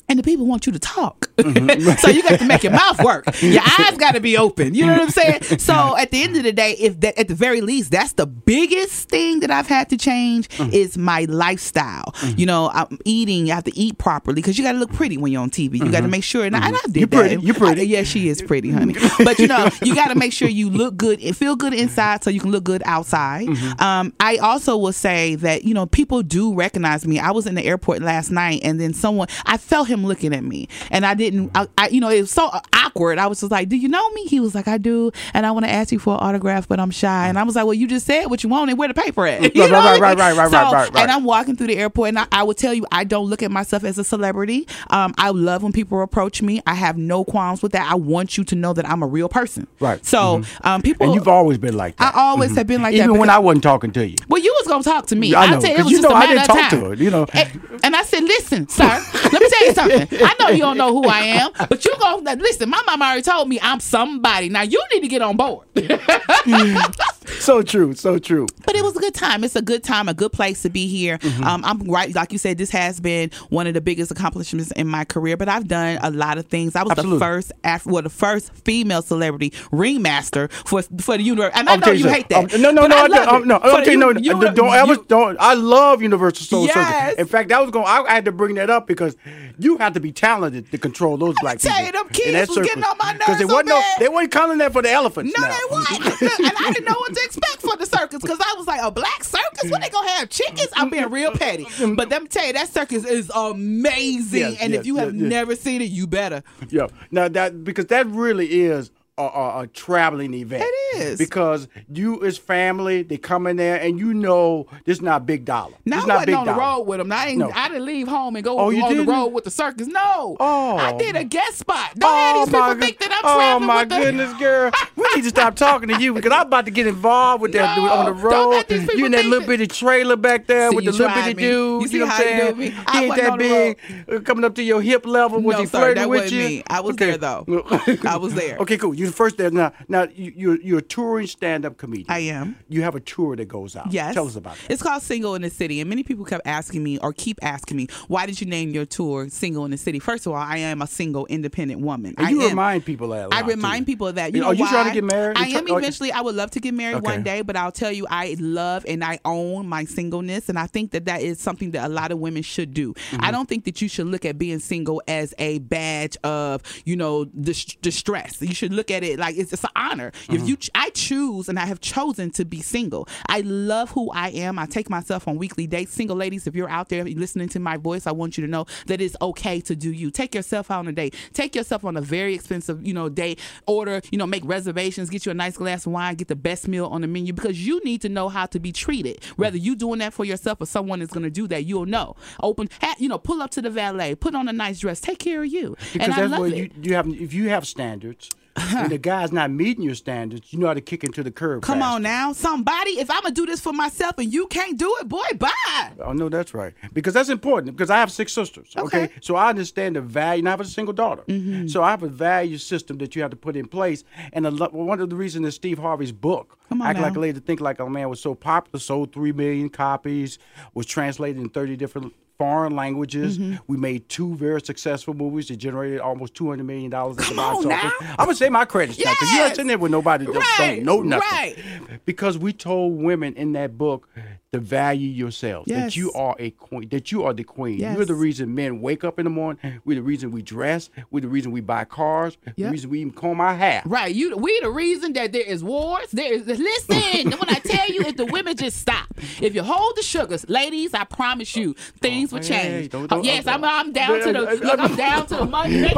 And the people want you to talk. Mm-hmm. <laughs> so you got to make your mouth work. Your <laughs> eyes got to be open. You know what I'm saying? <laughs> So at the end of the day, if that at the very least, that's the biggest thing that I've had to change mm. is my lifestyle. Mm-hmm. You know, I'm eating. You have to eat properly because you got to look pretty when you're on TV. You got to Mhm. make sure. And, I, mm-hmm. and I did You that. pretty. You're pretty. I- yeah, she is pretty, honey. but you know, you got to make sure you look good and feel good inside so you can look good outside. Um, I also will say that you know people do recognize me. I was in the airport last night, and then someone I felt him looking at me, and I didn't. I, I you know, it was so awkward. I was just like, "Do you know me?" He was like, "I do," and I want to ask you for an autograph, but I'm shy. And I was like, "Well, you just said what you want and where the paper at." <laughs> You Right, know right, I right, right, right, So, right, right, right. And I'm walking through the airport, and I, I would tell you, I don't look at myself as a celebrity. Um, I love when people approach me. I have no qualms with that. I want you to know that I'm a real person. Right. So, um, people. And you've always been like that. I always have been like Even that. when I wasn't talking to you. well, you was gonna talk to me. I I know, tell you, it was you just know a I didn't talk time. to her, you know. And, and I said, "Listen, sir, let me tell you something. <laughs> I know you don't know who I am, <laughs> but you gonna listen. My mom already told me I'm somebody. Now you need to get on board." <laughs> So true, so true. But it was a good time. It's a good time, a good place to be here. Mm-hmm. Um, I'm right, like you said, this has been one of the biggest accomplishments in my career. But I've done a lot of things. I was Absolutely. the first, Af- well, the first female celebrity ringmaster for for the universe. And I know you hate that. Um, no, no, no, I I, um, no. For Okay, no, uni- don't, don't ever, don't. I love UniverSoul Yes. Circus. In fact, I was going. I had to bring that up because you have to be talented to control those black tell people. you, them kids that was getting on my they nerves so wasn't no, they weren't calling that for the elephants. No, now. they wasn't. and I didn't know what to expect for the circus because I was like, a black circus? When they gonna have chickens? I'm being real petty. But let me tell you, that circus is amazing. Yes, and yes, if you have yes, yes. never seen it, you better. Yeah. Now that because that really is a, a, a traveling event. It is. because you as family they come in there and you know this not big dollar. Now this I not wasn't big on the dollar. road with them. I ain't. No. I didn't leave home and go Oh, on didn't? the road with the circus. No. Oh. I did a guest spot. Don't have these people think that I'm oh my the. goodness, girl! We need to stop talking to you because I'm about to get involved with that No, dude on the road. let these people You in that little bitty trailer back there See, with the little bitty me. dude. You see know what I'm saying? He ain't that big, uh, coming up to your hip level. Was No, he flirting with you? I was there, though. <laughs> I was there. Okay, cool. You first there now. Now you, you're you're a touring stand-up comedian. I am. You have a tour that goes out. Yes. Tell us about that. It's called Single in the City. And many people kept asking me or keep asking me, why did you name your tour Single in the City? First of all, I am a single independent woman. And I you am. remind people that. I remind too. people of that. You know. Are know you trying to get married? I am oh, eventually. I would love to get married Okay. one day, but I'll tell you, I love and I own my singleness, and I think that that is something that a lot of women should do. Mm-hmm. I don't think that you should look at being single as a badge of, you know, dis- distress. You should look at it like it's, it's an honor. Mm-hmm. If you, ch- I choose and I have chosen to be single. I love who I am. I take myself on weekly dates. Single ladies, if you're out there listening to my voice, I want you to know that it's okay to do you. Take yourself out on a date. Take yourself on a very expensive, you know, date. Order, you know, make reservations. Get you a nice glass of wine. Get the best meal on the menu because you need to know how to be treated. Whether you doing that for yourself or someone is going to do that, you'll know. Open, ha- you know, pull up to the valet. Put on a nice dress. Take care of you. Because and I that's love it. you you have if you have standards and the guy's not meeting your standards, you know how to kick into the curb. Come faster. on now, somebody. If I'm gonna do this for myself and you can't do it, boy, bye. Oh no, that's right. Because that's important. Because I have six sisters. Okay, Okay. so I understand the value. And I have a single daughter. Mm-hmm. So I have a value system that you have to put in place. And a one of the reasons that Steve Harvey's book, Come on "Act Like a now. Lady, Think Like a Man," was so popular, sold three million copies, was translated in thirty different foreign languages. Mm-hmm. We made two very successful movies that generated almost two hundred million dollars at the Come box on office. now. I'm gonna say my credits now because you ain't Yes. sitting there with nobody that Right, don't know nothing. right. Because we told women in that book to value yourselves. That you are a queen. That you are the queen. Yes. You're the reason men wake up in the morning. We're the reason we dress. We're the reason we buy cars. The reason we even comb our hair. Right, you. We the reason that there is wars. There is. Listen, <laughs> when I tell you, if the women just stop, if you hold the sugars, ladies, I promise you, things will hey, change. don't- oh, don't- yes, I'm. I'm down to the. Look, I'm down to the money.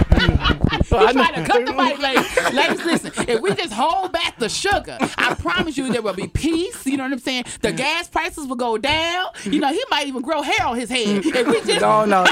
<laughs> <laughs> Trying to cut the mic, ladies. Ladies, listen. If we just hold back the sugar, I promise you there will be peace. You know what I'm saying? The gas prices will go down. You know, he might even grow hair on his head. If we just No, no.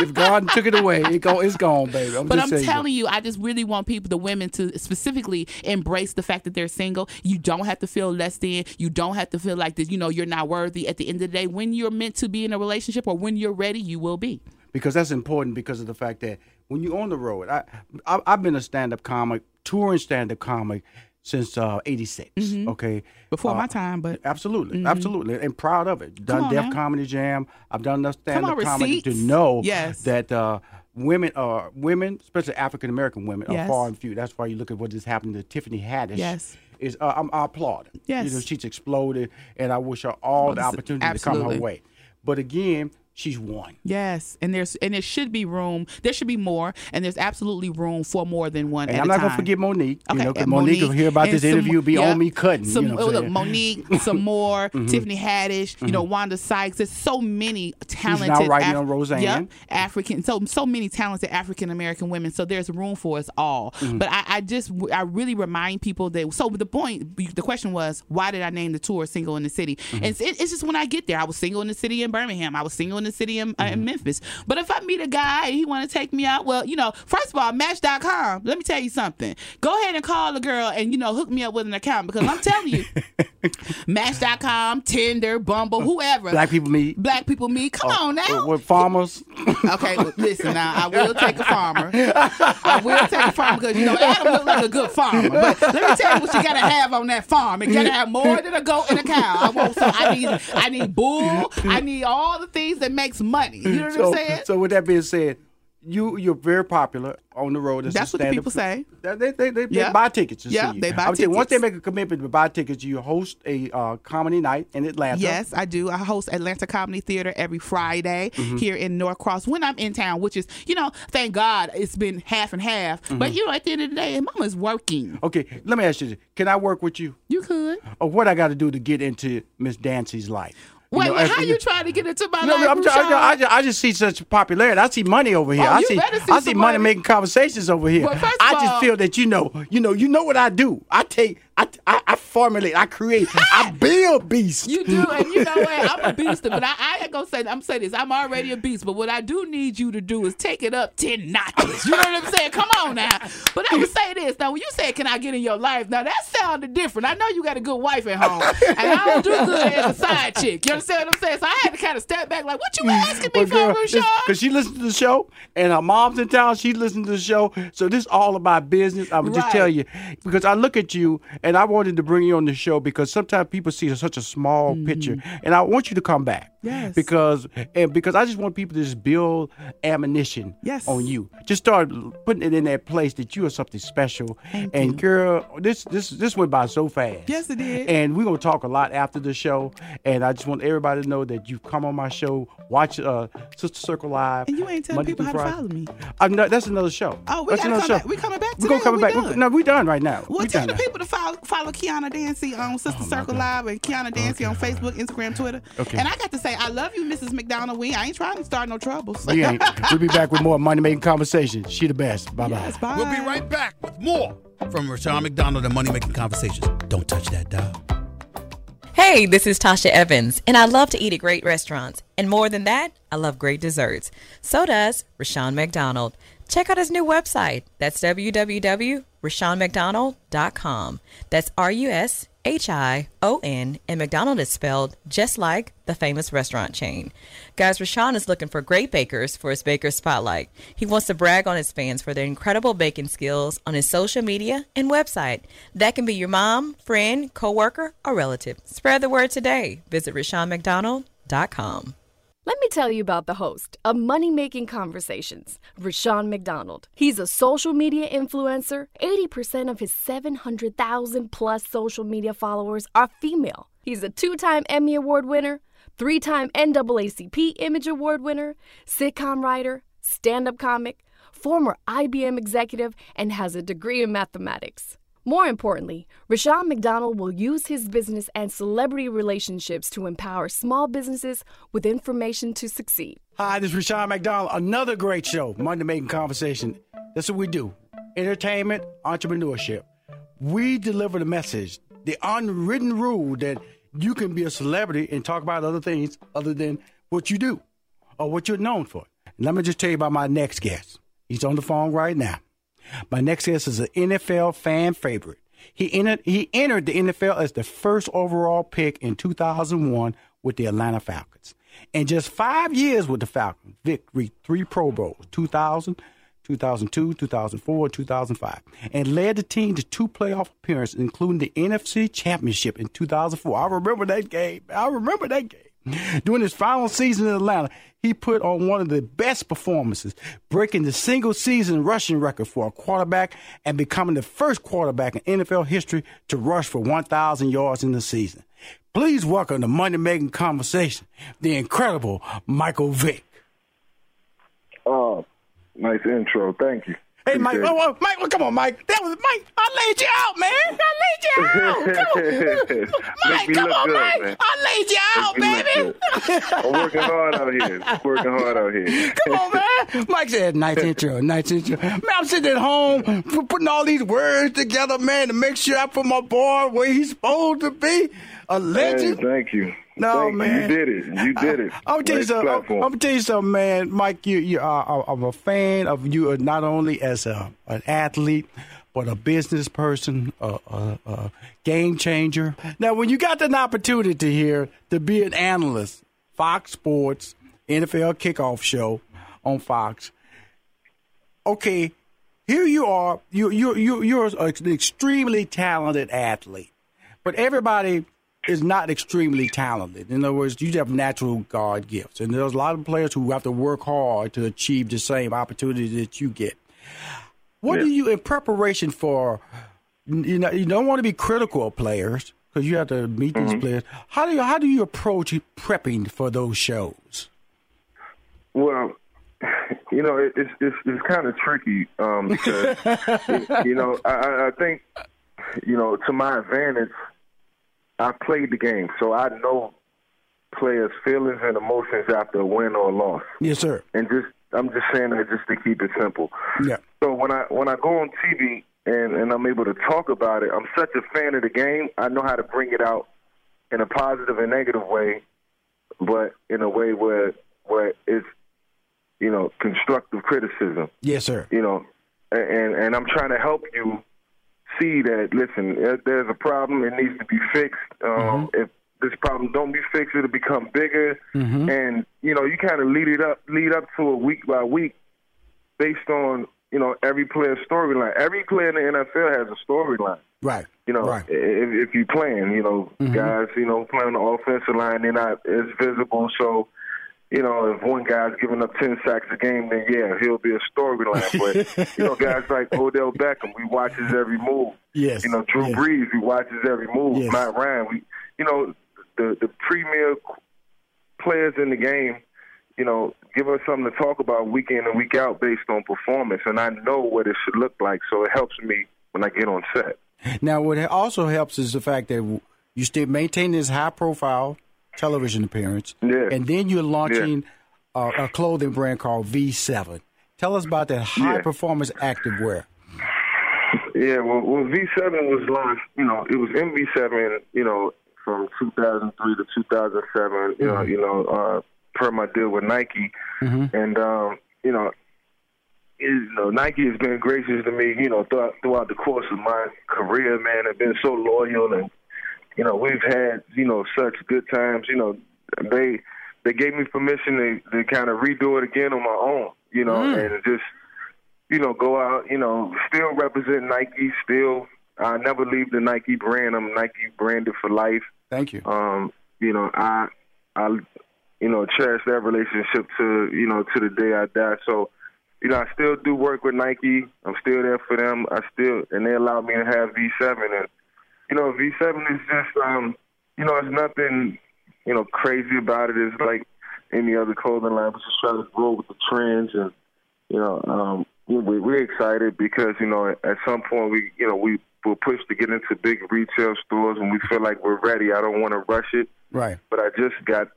if God took it away, it go, it's gone, baby. I'm But I'm telling you, I just really want people, the women, to specifically embrace the fact that they're single. You don't have to feel less than. You don't have to feel like that. You know, you're not worthy. At the end of the day, when you're meant to be in a relationship or when you're ready, you will be. because that's important because of the fact that when you're on the road, I, I I've been a stand-up comic, touring stand-up comic since uh, '86. Okay, Before Uh, my time, but Absolutely, absolutely, and proud of it. Done on Def. Comedy Jam. I've done enough stand-up on, comedy to know Yes. that uh, women are women, especially African American women, are far and few. That's why you look at what is happening to Tiffany Haddish. Yes. is uh, I'm, I applaud. her. Yes. you know she's exploded, and I wish her all the Abs- opportunity to come her way. But again, she's one. Yes, and there's and there should be room. There should be more, and there's absolutely room for more than one. And I'm not time. gonna forget Mo'Nique. Okay, you know, and Mo'Nique, will hear about this some- interview, be yeah, on me cutting. Some, you know oh, look. Mo'Nique, some <laughs> more, Mhm. Tiffany Haddish, you know, Mhm. Wanda Sykes. There's so many talented. now writing on Roseanne. Yep, African. So so many talented African American women. So there's room for us all. Mhm. But I, I just I really remind people that. So the point, the question was, why did I name the tour "Single in the City"? Mm-hmm. And it's, it's just when I get there, I was single in the city in Birmingham. I was single in the city in, uh, Mm-hmm. in Memphis. But if I meet a guy and he want to take me out, well, you know, first of all, Match.com. Let me tell you something. Go ahead and call a girl and you know hook me up with an account because I'm telling you, <laughs> Match.com, Tinder, Bumble, whoever. Black people meet. Black people meet. Come on now. With farmers. <laughs> Okay, well, listen now. I will take a farmer. I will take a farmer because you know Adam look like a good farmer. But let me tell you what you gotta have on that farm. It gotta have more than a goat and a cow. I want some. I need. I need bull. I need all the things that makes money. You know what so, I'm saying? so with that being said, you you're very popular on the road. as a That's what the people say. They they, they, they Yeah. buy tickets to Yeah, see you. they buy you, Once they make a commitment to buy tickets, you host a uh, comedy night in Atlanta. Yes, I do. I host Atlanta Comedy Theater every Friday Mhm. here in Norcross when I'm in town, which is, you know, thank God it's been half and half. But Mhm. you know, at the end of the day, Mama's working. Okay, let me ask you: this. Can I work with you? You could. Or what I got to do to get into Miss Dancie's life? Wait, know, wait, as- how you trying to get into my No, life? I'm? I, I, just, I just see such popularity. I see money over here. Oh, I see, see I see money making conversations over here. Well, first of I just all- feel that you know, you know, you know what I do. I take, I, I, I formulate, I create, I <laughs> build beasts. You do, and you know what? I'm a <laughs> beast, but I, I ain't gonna say. I'm saying this. I'm already a beast, but what I do need you to do is take it up ten notches. You know what I'm saying? Come on now. But I would say this. Now, when you say, "Can I get in your life?" Now that sounded different. I know you got a good wife at home, and I don't do good as a side chick. You understand what I'm saying? So I had to kind of step back, like, "What you mm. asking me for, Rushion?" because she listens to the show, and her mom's in town. She listens to the show, so this all about business. I'm just Right. tell you because I look at you, and I wanted to bring you on the show because sometimes people see such a small picture, mm-hmm. and I want you to come back. Yes. Because and because I just want people to just build ammunition Yes. on you. Just start putting it in that place that you are something special. Thank and girl, this this this went by so fast. Yes, it did. And we're gonna talk a lot after the show. And I just want everybody to know that you've come on my show, watch uh, Sister Circle Live. And you ain't telling Monday people how through to follow me. Uh, no, that's another show. Oh, we that's another come show. back. We coming back We're gonna today, come we back. No, we done right now. Well, we tell the now. people to follow, follow Kiana Dancie on Sister Circle Live and Kiana Dancie on Facebook, Instagram, Twitter. Okay. And I got to say, I love you, Mrs. McDonald. We I ain't trying to start no troubles. We ain't. we'll be back with more money making conversation. She the best. Bye bye. Yes, bye. We'll be right back with more from Rushion McDonald and Money Making Conversations. Don't touch that dial. Hey, this is Tasha Evans, and I love to eat at great restaurants. And more than that, I love great desserts. So does Rushion McDonald. Check out his new website. That's www.rushionmcdonald.com. That's R U S H I O N, and McDonald is spelled just like the famous restaurant chain. Guys, Rushion is looking for great bakers for his Baker Spotlight. He wants to brag on his fans for their incredible baking skills on his social media and website. That can be your mom, friend, coworker, or relative. Spread the word today. Visit RushionMcDonald.com. Let me tell you about the host of Money Making Conversations, Rushion McDonald. He's a social media influencer. 80% of his 700,000 plus social media followers are female. He's a two time Emmy Award winner, three time NAACP Image Award winner, sitcom writer, stand up comic, former IBM executive, and has a degree in mathematics. More importantly, Rushion McDonald will use his business and celebrity relationships to empower small businesses with information to succeed. Hi, this is Rushion McDonald. Another great show, Money Making Conversation. That's what we do entertainment, entrepreneurship. We deliver the message, the unwritten rule that you can be a celebrity and talk about other things other than what you do or what you're known for. Let me just tell you about my next guest. He's on the phone right now. My next guest is an NFL fan favorite. He entered, he entered the NFL as the first overall pick in 2001 with the Atlanta Falcons. In just five years with the Falcons, Vick reached three Pro Bowls 2000, 2002, 2004, 2005, and led the team to two playoff appearances, including the NFC Championship in 2004. I remember that game. I remember that game. During his final season in Atlanta, he put on one of the best performances, breaking the single season rushing record for a quarterback and becoming the first quarterback in NFL history to rush for 1,000 yards in the season. Please welcome to Money Making Conversation, the incredible Michael Vick. Oh, nice intro. Thank you. Hey, Mike, oh, oh, Mike, well, come on, Mike. That was Mike. I laid you out, man. I laid you out. Come on. <laughs> Mike, come on, good, Mike. man. I laid you out, baby. I'm working hard out here. Working hard out here. <laughs> Come on, man. Mike said, nice intro, nice intro. Man, I'm sitting at home putting all these words together, man, to make sure I put my boy where he's supposed to be. A legend. Hey, thank you. No, Thank you. man. You did it. You did it. <laughs> I'm gonna tell you something. I'm. I'm tell you something, man. Mike, you, you are. I'm a fan of you, uh, not only as a an athlete, but a business person, a, a, a game changer. Now, when you got an opportunity here to be an analyst, Fox Sports NFL Kickoff Show on Fox. Okay, here you are. You you you you're an extremely talented athlete, but everybody is not extremely talented. In other words, you have natural God gifts, and there's a lot of players who have to work hard to achieve the same opportunities that you get. What do you, in preparation for, you know, you don't want to be critical of players because you have to meet these players. How do you how do you approach prepping for those shows? Well, <laughs> you know, it, it's it's, it's kind of tricky um, because it- <laughs> you know I, I think you know to my advantage, I played the game, so I know players' feelings and emotions after a win or a loss. Yes, sir. And just I'm just saying that just to keep it simple. Yeah. So when I when I go on TV and and I'm able to talk about it, I'm such a fan of the game. I know how to bring it out in a positive and negative way, but in a way where where it's you know constructive criticism. Yes, sir. You know, and and I'm trying to help you see that. Listen, there's a problem. It needs to be fixed. Um, mm-hmm. If this problem don't be fixed, it'll become bigger. Mm-hmm. And you know, you kind of lead it up, lead up to it week by week, based on you know every player's storyline. Every player in the NFL has a storyline. Right. You know, Right. if, if you playing, you know, mm-hmm. guys, you know, playing the offensive line, they're not as visible. So, you know, if one guy's giving up ten sacks a game, then yeah, he'll be a storyline. <laughs> But you know, guys like Odell Beckham, we watch his every move. Yes. You know, Drew Yes. Brees, we watch his every move. Yes. Matt Ryan, we, you know, the the premier players in the game, you know, give us something to talk about week in and week out based on performance, and I know what it should look like, so it helps me when I get on set. Now, what also helps is the fact that you still maintain this high profile television appearance, Yeah. and then you're launching a, a clothing brand called V7. Tell us about that high Yeah. performance activewear. Yeah, well, well, V7 was launched. You know, it was in V7. You know, from 2003 to 2007. You know, you know, uh, per my deal with Nike, and um, you know, is, you know, Nike has been gracious to me. You know, throughout, throughout the course of my career, man, They've been so loyal, and you know, we've had you know such good times. You know, they they gave me permission to, to kind of redo it again on my own. You know, and just you know, go out, you know, still represent Nike, still I never leave the Nike brand. I'm Nike branded for life. Thank you. Um, you know, I I you know, cherish that relationship to, you know, to the day I die. So, you know, I still do work with Nike. I'm still there for them. I still and they allowed me to have V seven and you know, V seven is just um you know, it's nothing, you know, crazy about it. It's like any other clothing line, but just trying to grow with the trends and you know, um, we, we're excited because you know at some point we, you know, we will push to get into big retail stores when we feel like we're ready. I don't want to rush it, Right. but I just got,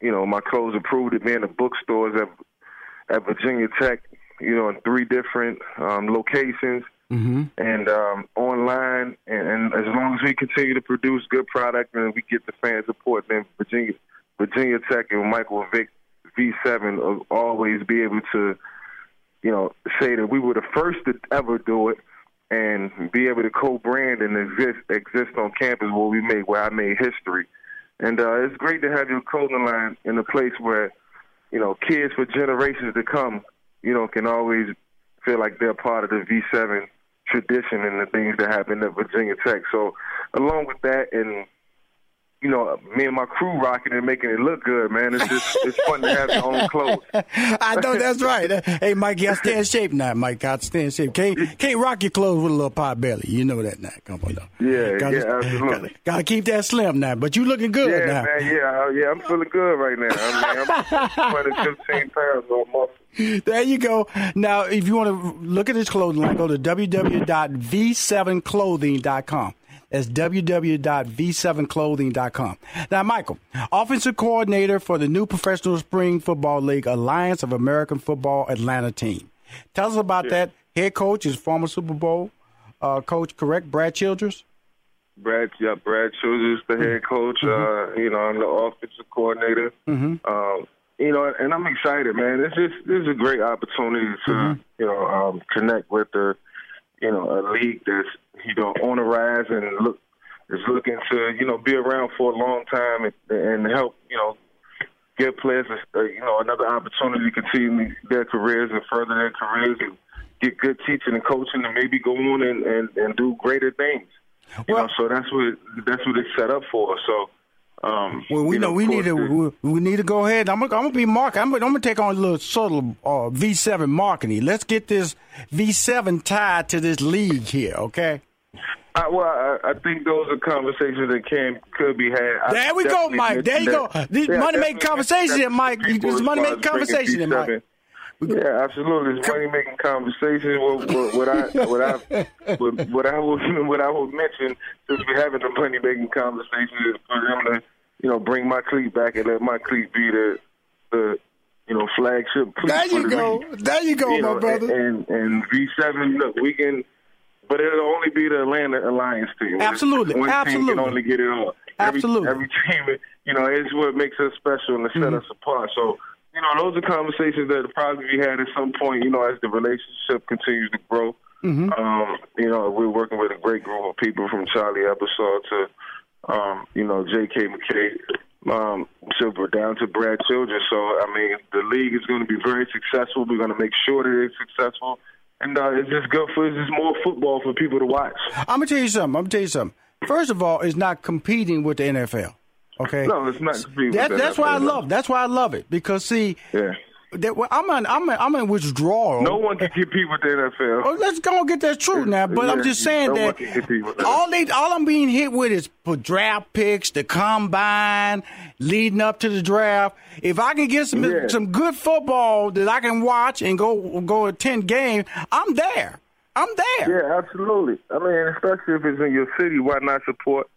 you know, my clothes approved to be in the bookstores at at Virginia Tech, you know, in three different um, locations Mm-hmm. and um, online. And, and as long as we continue to produce good product and we get the fan support, then Virginia, Virginia Tech and Michael Vick V7 will always be able to, you know, say that we were the first to ever do it and be able to co-brand and exist exist on campus where we made where I made history. And uh, it's great to have your clothing line in a place where, you know, kids for generations to come, you know, can always feel like they're part of the V7 tradition and the things that happen at Virginia Tech. So, along with that, and you know, me and my crew rocking and making it look good, man. It's just it's fun to have your own <laughs> clothes. I know that's right. Hey, Mike, I stay in shape now. Mike, I stay in shape. Can't can't rock your clothes with a little pot belly. You know that now. Come on, though. Yeah, gotta, yeah, absolutely. Got to keep that slim now. But you looking good yeah, now. man. Yeah, yeah. I'm feeling good right now. I mean, I'm 215 pounds on muscle. <laughs> There you go. Now, if you want to look at this clothing line, go to www.v7clothing.com. That's www.v7clothing.com. Now, Michael, offensive coordinator for the new Professional Spring Football League Alliance of American Football Atlanta team. Tell us about Yeah. that. Head coach is former Super Bowl uh, coach, correct? Brad Childress? Brad, yeah, Brad Childress, the head coach. Uh, you know, I'm the offensive coordinator. Mm-hmm. Um, you know, and I'm excited, man. It's just this is a great opportunity to you know um, connect with the you know a league that's you know on the rise and look is looking to you know be around for a long time and, and help you know give players uh, you know another opportunity to continue their careers and further their careers and get good teaching and coaching and maybe go on and and, and do greater things. You know, so that's what that's what it's set up for. So. Um, Well, we you know, we need to we, we need to go ahead. I'm gonna, I'm gonna be market. I'm gonna, I'm gonna take on a little subtle uh, V7 marketing. Let's get this V7 tied to this league here, okay? I, well, I, I think those are conversations that can could be had. I There we go, Mike. There you mentioned go. that- This Yeah, money making conversation Mike. that This money making conversation Mike. Yeah, absolutely. It's money making conversation. What, what, what I what I what, what I would <laughs> what I would mention since we're having the money making conversation is for them to you know bring my cleat back and let my cleat be the the you know flagship. There you the go. league. There you go, my know, brother. And and V seven, look, we can. But it'll only be the Atlanta Alliance team. Absolutely, One team absolutely. can only get it all. Absolutely. Every team, you know, is what makes us special and set Mhm. us apart. So, you know, those are conversations that probably be had at some point, you know, as the relationship continues to grow. Mhm. Um, you know, we're working with a great group of people from Charlie Ebersol to, um, you know, J.K. McKay, um, Silver down to Brad Childress. So, I mean, the league is going to be very successful. We're going to make sure that it's successful. And uh, it's just good for, it's just more football for people to watch. I'm gonna tell you something. I'm gonna tell you something. First of all, it's not competing with the NFL. Okay. No, it's not That, that's why I love. That's why I love it because see, Yeah. That, well, I'm in, I'm in, I'm in withdrawal. No one can compete with the NFL. Oh, let's go and get that truth now. But I'm just saying no that one can compete with that. all they, all I'm being hit with is for draft picks, the combine, leading up to the draft. If I can get some Yeah. some good football that I can watch and go go attend games, I'm there. I'm there. Yeah, absolutely. I mean, especially if it's in your city, why not support?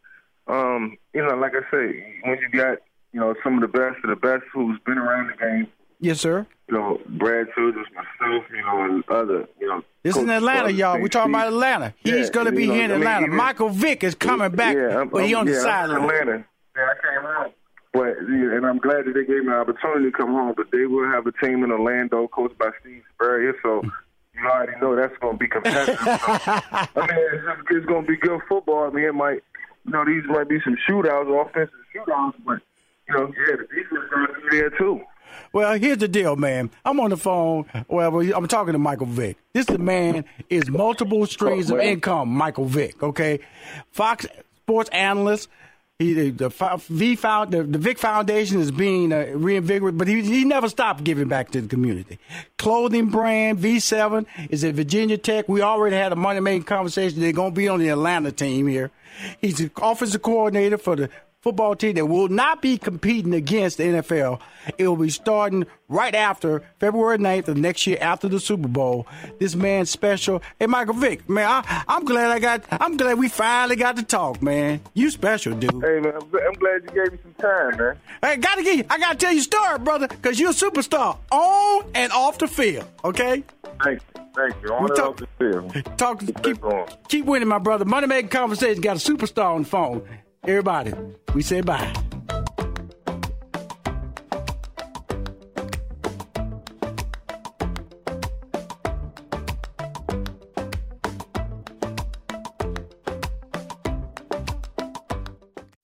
Um, you know, like I say, when you got you know some of the best of the best who's been around the game, Yes, sir. you know, Brad Childress, myself, you know, and other, you know. This is in Atlanta, y'all. We're talking about Atlanta. He's going to be know, here in I mean, Atlanta. even- Michael Vick is coming back, Yeah, I'm, but he on yeah, I'm sideline. from Atlanta. Yeah, I came home. But and I'm glad that they gave me an opportunity to come home. But they will have a team in Orlando, coached by Steve Spurrier. So you already know that's going to be competitive. So, I mean, it's, just, it's going to be good football. I mean, it might, you know, these might be some shootouts, offensive shootouts, but you know, yeah, the defense is going to be there too. Well, here's the deal, man. I'm on the phone. Well, I'm talking to Michael Vick. This the man is multiple streams of income. Michael Vick, okay, Fox Sports analyst. He the, the V found the, the Vick Foundation is being uh, reinvigorated, but he he never stopped giving back to the community. Clothing brand V7 is at Virginia Tech. We already had a money making conversation. They're going to be on the Atlanta team here. He's the offensive coordinator for the football team that will not be competing against the NFL. It will be starting right after February 9th of next year after the Super Bowl. This man's special. Hey, Michael Vick, man, I, I'm glad I got, I'm glad we finally got to talk, man. You special, dude. Hey man, I'm, glad you gave me some time, man. Hey, gotta get, you- I gotta tell you a story, brother, because you're a superstar on and off the field, okay? Thank you, thank you. On We talk- off the field. Talk, keep, keep winning, my brother. Money making conversation got a superstar on the phone. Everybody, we say bye.